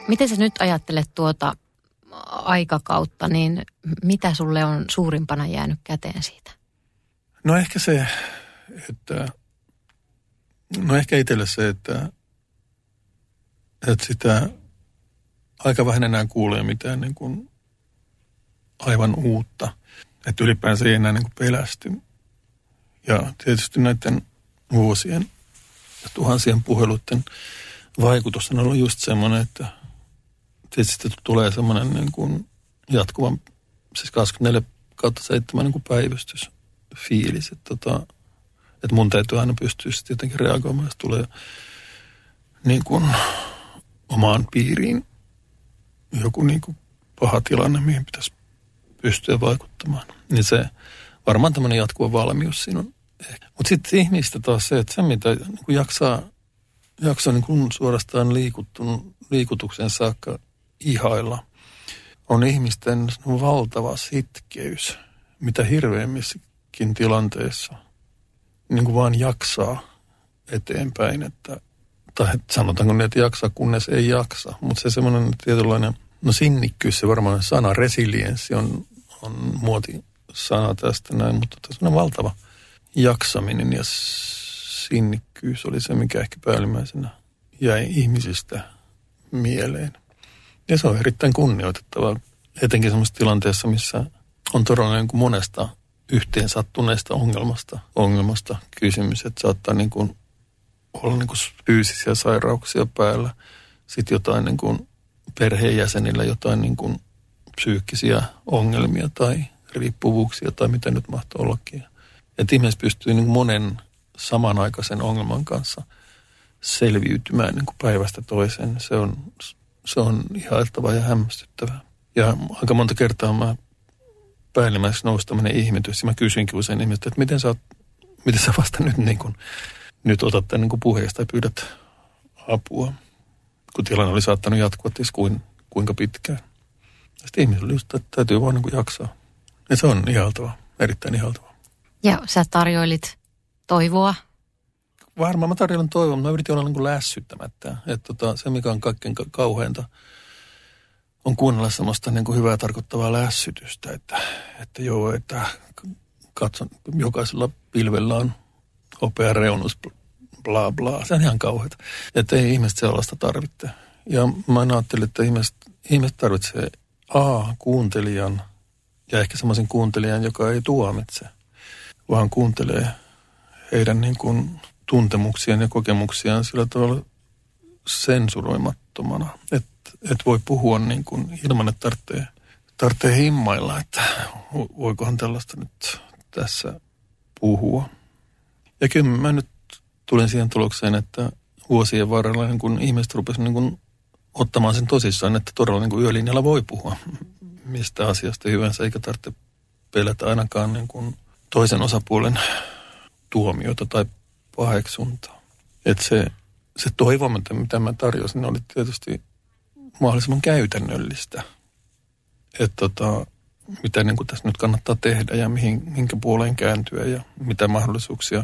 Miten sä nyt ajattelet tuota aikakautta, niin mitä sulle on suurimpana jäänyt käteen siitä? No ehkä se, että, no ehkä itselle se, että, että sitä aika vähän enää kuulee mitään niin kuin aivan uutta. Että ylipäänsä ei enää niin kuin pelästy. Ja tietysti näiden vuosien ja tuhansien puheluiden vaikutus on ollut just semmoinen, että tietysti tulee semmoinen niin kuin jatkuvan, siis 24 kautta 7 niin kuin päivystysfiilis, että, tota, että mun täytyy aina pystyä sitten jotenkin reagoimaan, jos tulee niin kuin omaan piiriin joku niin kuin paha tilanne, mihin pitäisi pystyä vaikuttamaan. Niin se varmaan tämmöinen jatkuva valmius siinä on. Mutta sitten ihmistä taas se, että se mitä niin jaksaa, jaksaa niin kuin suorastaan liikuttun, liikutuksen saakka ihailla, on ihmisten valtava sitkeys, mitä hirveimmissäkin tilanteissa niin kuin vaan jaksaa eteenpäin, että tai sanotaanko niin, että jaksaa, kunnes ei jaksa. Mutta se semmoinen tietynlainen, no sinnikkyys, se varmaan sana, resilienssi on, on muoti sana tästä näin, mutta semmoinen valtava jaksaminen ja sinnikkyys oli se, mikä ehkä päällimmäisenä jäi ihmisistä mieleen. Ja se on erittäin kunnioitettavaa, etenkin semmoisessa tilanteessa, missä on todella niin kuin monesta yhteen sattuneesta ongelmasta, ongelmasta kysymys, että saattaa niin kuin olla niin kuin fyysisiä sairauksia päällä, sitten jotain niin kuin perheenjäsenillä jotain niin kuin psyykkisiä ongelmia tai riippuvuuksia tai mitä nyt mahtoo ollakin. Että ihmiset pystyy niin kuin monen samanaikaisen ongelman kanssa selviytymään niin kuin päivästä toiseen. Se on, se on ihailtavaa ja hämmästyttävää. Ja aika monta kertaa mä päällimmäiseksi nousi tämmöinen ihmetys. Ja mä kysyinkin usein ihmistä, että miten sä, oot, miten sä vasta nyt, niin kun, nyt otat tämän niin puheesta ja pyydät apua. Kun tilanne oli saattanut jatkua ties kuin, kuinka pitkään. Sitten ihmisillä just, että täytyy vaan niin jaksaa. Ja se on ihaltavaa, erittäin ihaltavaa. Ja sä tarjoilit toivoa. Varmaan mä tarjoilen toivoa, mutta mä yritin olla niin kuin lässyttämättä. Että tota, se, mikä on kaikkein ka- kauheinta, on kuunnella semmoista niin kuin hyvää tarkoittavaa lässytystä, että, että joo, että katson, jokaisella pilvellä on opea reunus, bla bla. Se on ihan kauheata. Että ei ihmiset sellaista tarvitse. Ja mä ajattelin, että ihmiset, ihmiset tarvitsee A, kuuntelijan ja ehkä semmoisen kuuntelijan, joka ei tuomitse, vaan kuuntelee heidän niin kuin tuntemuksiaan ja kokemuksiaan sillä tavalla sensuroimattomana, että et voi puhua niin kuin ilman, että tarvitsee, tarvitsee himmailla, että voikohan tällaista nyt tässä puhua. Ja kyllä mä nyt tulin siihen tulokseen, että vuosien varrella niin kun ihmiset rupesivat niin kun ottamaan sen tosissaan, että todella niin kuin yölinjalla voi puhua mistä asiasta hyvänsä, eikä tarvitse pelätä ainakaan niin kuin toisen osapuolen tuomiota tai paheksuntaa. Että se, se toivomatta, mitä mä tarjosin, oli tietysti mahdollisimman käytännöllistä. Että tota, mitä niin kuin tässä nyt kannattaa tehdä ja mihin, minkä puoleen kääntyä ja mitä mahdollisuuksia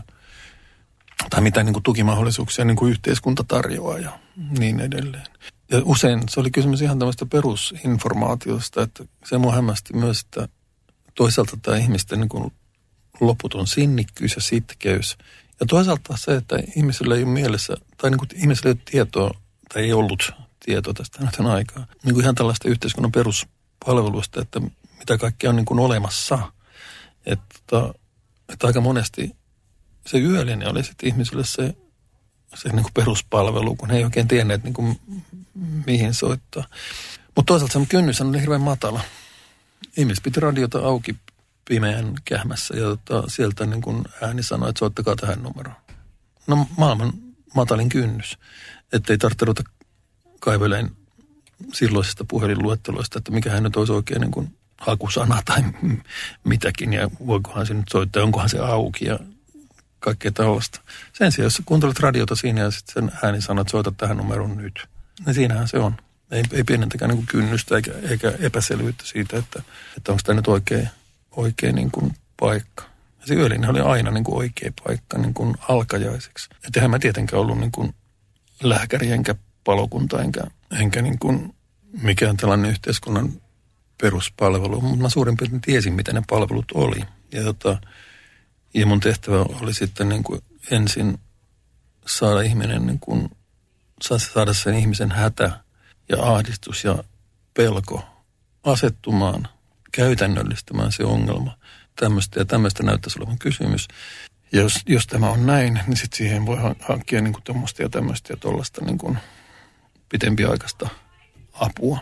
tai mitä niin kuin tukimahdollisuuksia niin kuin yhteiskunta tarjoaa ja niin edelleen. Ja usein se oli kysymys ihan tämmöistä perusinformaatiosta, että se mua hämmästi myös, että toisaalta tämä ihmisten niin kuin loputon sinnikkyys ja sitkeys. Ja toisaalta se, että ihmisillä ei ole mielessä, tai niin kuin ihmisillä ei ole tietoa, tai ei ollut tietoa tästä nyt aikaa. Niin kuin ihan tällaista yhteiskunnan peruspalveluista, että mitä kaikkea on niin kuin olemassa. Että, että aika monesti se yöllinen oli sitten ihmisille se, se niin kuin peruspalvelu, kun he ei oikein tienneet niin kuin, mihin soittaa. Mutta toisaalta se kynnys oli hirveän matala. Ihmiset piti radiota auki pimeän kähmässä ja tota, sieltä niin kuin ääni sanoi, että soittakaa tähän numeroon. No maailman matalin kynnys, ettei tarvitse ruveta kaiveleen silloisista puhelinluetteloista, että mikä hän nyt olisi oikein niin kuin hakusana tai mitäkin ja voikohan se nyt soittaa, onkohan se auki ja kaikkea tällaista. Sen sijaan, jos kuuntelet radiota siinä ja sitten sen ääni sanoo, että soita tähän numeron nyt, niin siinähän se on. Ei, ei pienentäkään niin kynnystä eikä, eikä epäselvyyttä siitä, että, että onko tämä nyt oikea, oikea niin kuin paikka. Ja se yöllinen oli aina niin kuin oikea paikka niin kuin alkajaiseksi. Että eihän mä tietenkään ollut niin kuin lääkäri enkä palokunta enkä, enkä niin kuin mikään tällainen yhteiskunnan peruspalvelu, mutta mä suurin piirtein tiesin, mitä ne palvelut oli. Ja, tota, ja mun tehtävä oli sitten niin kuin ensin saada ihminen niin kuin, saada sen ihmisen hätä ja ahdistus ja pelko asettumaan, käytännöllistämään se ongelma. Tämmöistä ja tämmöistä näyttäisi olevan kysymys. Ja jos, jos tämä on näin, niin sitten siihen voi hankkia niin kuin tämmöistä ja tämmöistä ja tuollaista niin kuin pitempiaikaista apua.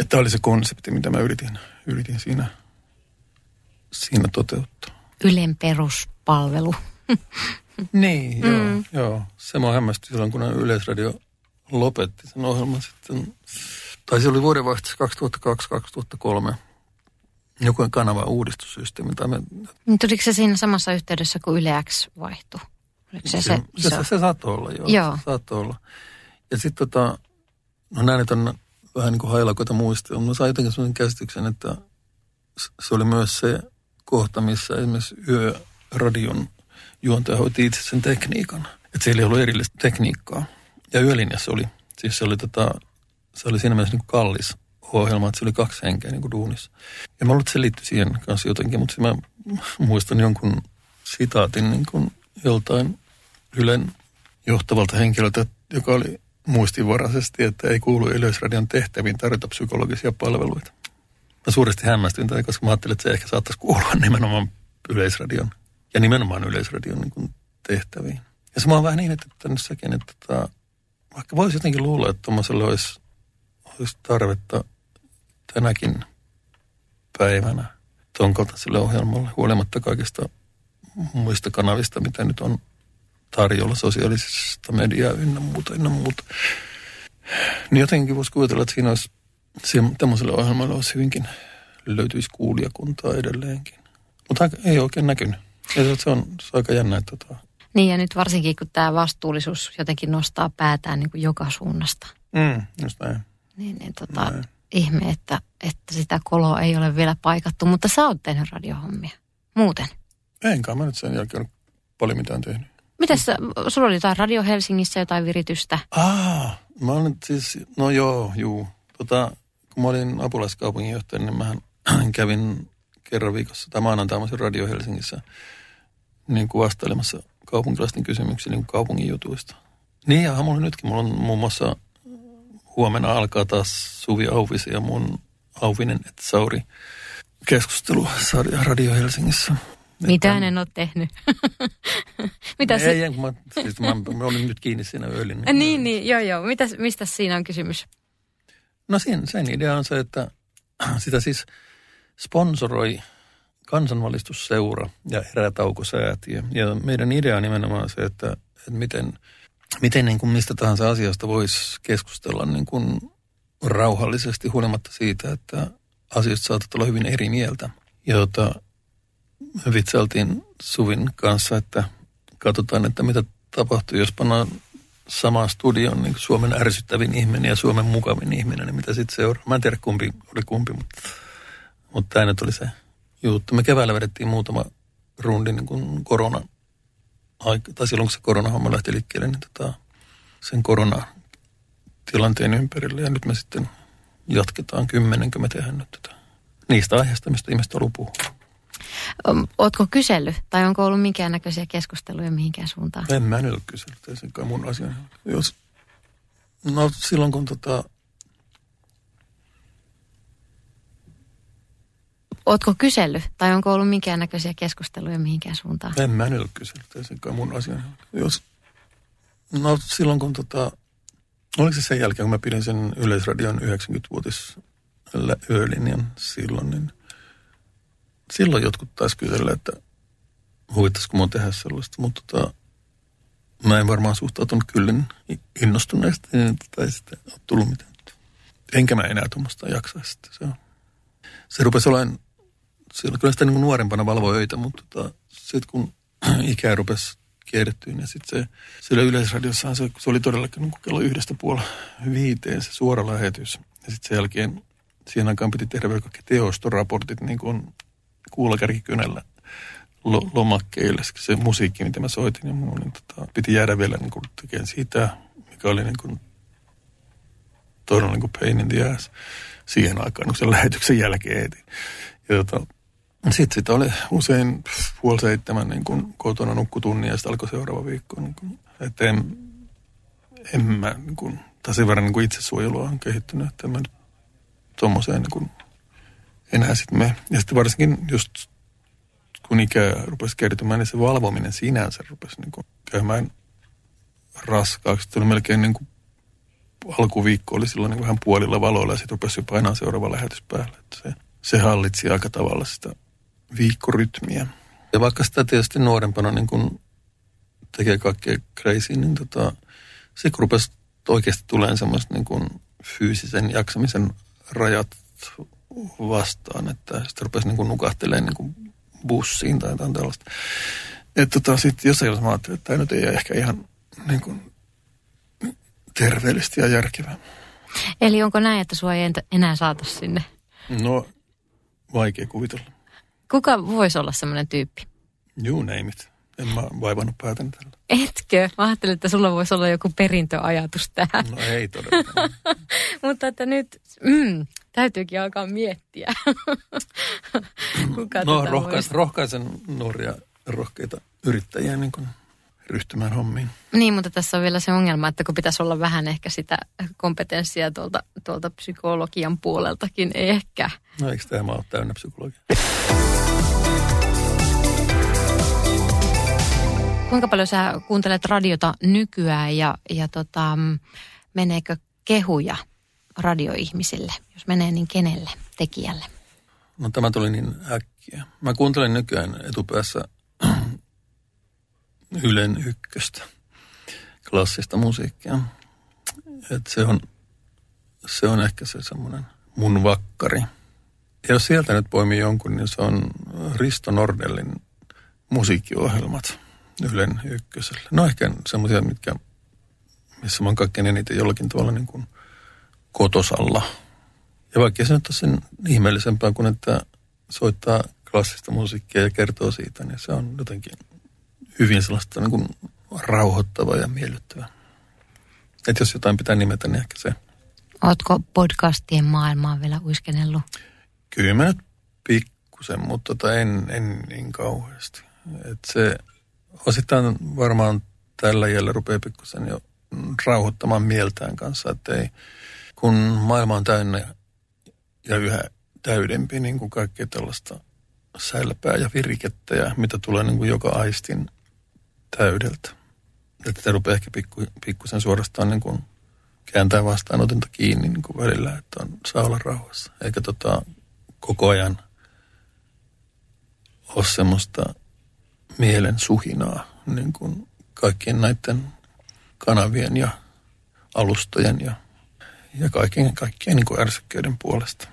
Että tämä oli se konsepti, mitä mä yritin, yritin siinä, siinä toteuttaa. Ylen peruspalvelu. niin, joo, mm. joo. Se mua hämmästi silloin, kun Yleisradio lopetti sen ohjelman sitten. Tai se oli vuodenvaihteessa 2002-2003 joku kanava uudistussysteemi. Tai me... Tuliko se siinä samassa yhteydessä, kun Yle X vaihtui? se, se, se, se, se, se saattoi olla, joo. joo. Se saattoi olla. Ja sitten tota, no näin, että on vähän niin kuin hailakoita muistia. Mä sain jotenkin sellaisen käsityksen, että se oli myös se kohta, missä esimerkiksi yöradion juontaja hoiti itse sen tekniikan. Että siellä ei ollut erillistä tekniikkaa. Ja yölinjassa oli, siis se oli, tota, se oli siinä mielessä niin kallis ohjelma, että se oli kaksi henkeä niin kuin duunissa. Ja mä luulen, että se liittyi siihen kanssa jotenkin, mutta mä muistan jonkun sitaatin niin kuin joltain Ylen johtavalta henkilöltä, joka oli muistinvaraisesti, että ei kuulu Yleisradion tehtäviin tarjota psykologisia palveluita. Mä suuresti hämmästyin tätä, koska mä ajattelin, että se ehkä saattaisi kuulua nimenomaan Yleisradion ja nimenomaan Yleisradion niin kuin tehtäviin. Ja se oon vähän niin, että tänne sekin, että tota, vaikka voisi jotenkin luulla, että tuommoiselle olisi, olisi tarvetta tänäkin päivänä tuon kaltaiselle ohjelmalle, huolimatta kaikista muista kanavista, mitä nyt on tarjolla sosiaalisesta mediaa ynnä muuta, ynnä muuta. Niin jotenkin voisi kuvitella, että siinä olisi, siinä tämmöiselle ohjelmalle olisi hyvinkin, löytyisi kuulijakuntaa edelleenkin. Mutta ei oikein näkynyt. Ja se on, se on aika jännä, että tota, Niin ja nyt varsinkin kun tämä vastuullisuus jotenkin nostaa päätään niin kuin joka suunnasta. mm, just näin. Niin, niin tota, Näin. ihme, että, että sitä koloa ei ole vielä paikattu, mutta sä oot tehnyt radiohommia. Muuten. Enkä mä nyt sen jälkeen ole paljon mitään tehnyt. Mitäs sulla oli jotain Radio Helsingissä, jotain viritystä? Ah, mä olen siis, no joo, juu. Tota, kun mä olin apulaiskaupunginjohtaja, niin mähän kävin kerran viikossa tai maanantaamassa Radio Helsingissä niin kuin vastailemassa kaupunkilaisten kysymyksiin niin kuin kaupungin jutuista. Niin ja mulla nytkin, mulla on muun muassa huomenna alkaa taas Suvi Auvisi ja mun Auvinen et Sauri keskustelu Radio Helsingissä. Mitä en ole tehnyt? Mitä ei, se, ei, kun mä, siis mä, mä olin nyt kiinni siinä öölin. niin, niin, joo, joo. Mitä, mistä siinä on kysymys? No sen, sen idea on se, että sitä siis sponsoroi kansanvalistusseura ja erätaukosäätiö. Ja meidän idea on nimenomaan se, että, että miten, miten niin kuin mistä tahansa asiasta voisi keskustella niin kuin rauhallisesti huolimatta siitä, että asioista saatat olla hyvin eri mieltä. Ja tota, me vitsailtiin Suvin kanssa, että katsotaan, että mitä tapahtuu, jos pannaan samaan studioon niin Suomen ärsyttävin ihminen ja Suomen mukavin ihminen, niin mitä sitten seuraa. Mä en tiedä kumpi oli kumpi, mutta, mutta tämä nyt oli se juttu. Me keväällä vedettiin muutama rundi niin kuin korona, tai silloin kun se koronahomma lähti liikkeelle, niin tota, sen koronatilanteen ympärille. Ja nyt me sitten jatketaan kymmenenkö me tehdään nyt tätä. Niistä aiheista, mistä ihmiset haluaa puhua. Ootko kysellyt tai onko ollut minkäännäköisiä keskusteluja mihinkään suuntaan? En mä nyt ole kysellyt, ei sekaan mun asia. Jos, no silloin kun tota, Ootko kysellyt tai onko ollut minkäännäköisiä keskusteluja mihinkään suuntaan? En mä nyt ole kysellyt, ei sekaan mun asia. Jos, no silloin kun tota, oliko se sen jälkeen, kun mä pidin sen Yleisradion 90-vuotis yölinjan silloin, niin silloin jotkut taas kysellä, että huvittaisiko mun tehdä sellaista, mutta tota, mä en varmaan suhtautunut kyllä niin innostuneesti, niin ei sitten ole tullut mitään. Enkä mä enää tuommoista jaksaisi. sitten, Se, on. se rupesi olemaan, silloin kyllä sitä niin nuorempana valvoi öitä, mutta tota, sitten kun ikää rupesi kierrettyä, niin sitten se, siellä yleisradiossahan se, se oli todellakin niin kello yhdestä puolella viiteen se suora lähetys. Ja sitten sen jälkeen siihen aikaan piti tehdä kaikki teostoraportit niin kuin kuulakärkikynällä lo, lomakkeille. Se musiikki, mitä mä soitin, ja mun, niin tota, piti jäädä vielä niin kuin tekemään sitä, mikä oli niin kuin todella niin kuin pain in the ass siihen aikaan, kun sen lähetyksen jälkeen heti. Ja tota, sitten sitä oli usein puoli seitsemän niin kuin kotona nukkutunnin ja sitten alkoi seuraava viikko. Niin kuin, että en, en mä, niin kuin, tai sen verran niin kuin on kehittynyt, että en mä nyt tommoseen niin enää sitten me. Ja sitten varsinkin just kun ikä rupesi kertymään, niin se valvominen sinänsä rupesi niin kuin käymään raskaaksi. Tuli melkein niin kuin alkuviikko oli silloin niin vähän puolilla valoilla ja sitten rupesi jo painaa seuraava lähetys päälle. Että se, se hallitsi aika tavalla sitä viikkorytmiä. Ja vaikka sitä tietysti nuorempana niin kuin tekee kaikkea crazy, niin tota, se kun rupesi oikeasti tulemaan semmoista niin kuin fyysisen jaksamisen rajat vastaan, että sitten rupesi niin nukahtelemaan niin kuin bussiin tai jotain tällaista. Että tota, sitten jossain vaiheessa mä ajattelin, että tämä nyt ei ole ehkä ihan niin kuin terveellistä ja järkevää. Eli onko näin, että sua ei enää saata sinne? No, vaikea kuvitella. Kuka voisi olla semmoinen tyyppi? You name it. En mä vaivannut päätäni tällä. Etkö? Mä ajattelin, että sulla voisi olla joku perintöajatus tähän. No ei todellakaan. Mutta että nyt mm, täytyykin alkaa miettiä. Kuka no tätä rohkais, rohkaisen nuoria rohkeita yrittäjiä niin kuin ryhtymään hommiin. Niin, mutta tässä on vielä se ongelma, että kun pitäisi olla vähän ehkä sitä kompetenssia tuolta, tuolta psykologian puoleltakin, ehkä. No eikö tämä ole täynnä psykologia? Kuinka paljon sä kuuntelet radiota nykyään ja, ja tota, meneekö kehuja radioihmisille? Jos menee, niin kenelle? Tekijälle? No tämä tuli niin äkkiä. Mä kuuntelen nykyään etupäässä Ylen ykköstä, klassista musiikkia. Et se on se on ehkä se semmoinen mun vakkari. Ja jos sieltä nyt poimii jonkun, niin se on Risto Nordellin musiikkiohjelmat Ylen ykkösellä. No ehkä semmoisia, mitkä, missä mä oon kaikkein eniten jollakin tavalla niin kuin kotosalla. Ja vaikka se nyt on sen ihmeellisempää kuin että soittaa klassista musiikkia ja kertoo siitä, niin se on jotenkin hyvin sellaista niin kuin rauhoittava ja miellyttävä. Että jos jotain pitää nimetä, niin ehkä se. Ootko podcastien maailmaan vielä uiskennellut? Kyllä mä nyt pikkusen, mutta tota en, en niin kauheasti. Et se osittain varmaan tällä jäljellä rupeaa pikkusen jo rauhoittamaan mieltään kanssa, että ei, kun maailma on täynnä ja yhä täydempi niin kuin kaikkea tällaista sälpää ja virikettä ja mitä tulee niin kuin joka aistin täydeltä. Että se rupeaa ehkä pikku, pikkusen suorastaan niin kuin kääntää vastaanotinta kiinni niin kuin välillä, että on, saa olla rauhassa. Eikä tota, koko ajan ole semmoista mielen suhinaa niin kuin kaikkien näiden kanavien ja alustojen ja, ja kaikkien, kaikkien niin kuin ärsykkeiden puolesta.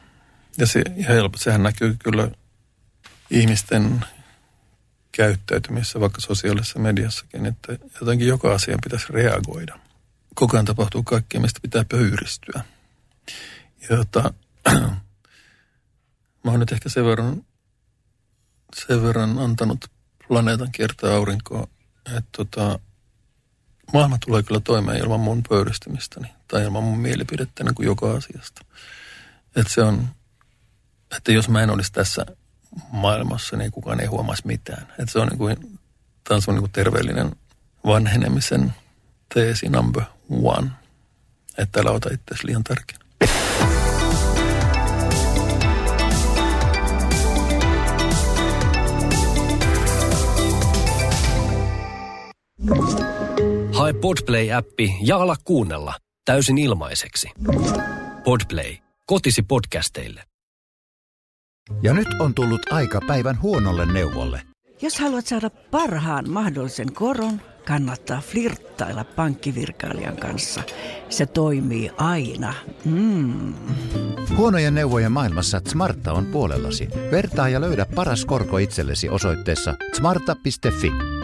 Ja, se, ja sehän näkyy kyllä ihmisten käyttäytymisessä, vaikka sosiaalisessa mediassakin, että jotenkin joka asia pitäisi reagoida. Koko ajan tapahtuu kaikkea, mistä pitää pöyristyä. Ja jota, mä oon nyt ehkä sen verran, sen verran antanut planeetan kiertää aurinkoa, että tota, maailma tulee kyllä toimeen ilman mun pöyristymistäni tai ilman mun mielipidettä niin kuin joka asiasta. Että se on, että jos mä en olisi tässä maailmassa, niin kukaan ei huomaisi mitään. Että se on niin kuin, tämä on niin kuin terveellinen vanhenemisen teesi number one. Että älä ota itseäsi liian tärkeänä. Hae Podplay-appi ja ala kuunnella täysin ilmaiseksi. Podplay. Kotisi podcasteille. Ja nyt on tullut aika päivän huonolle neuvolle. Jos haluat saada parhaan mahdollisen koron, kannattaa flirttailla pankkivirkailijan kanssa. Se toimii aina. Mm. Huonojen neuvojen maailmassa Smarta on puolellasi. Vertaa ja löydä paras korko itsellesi osoitteessa smarta.fi.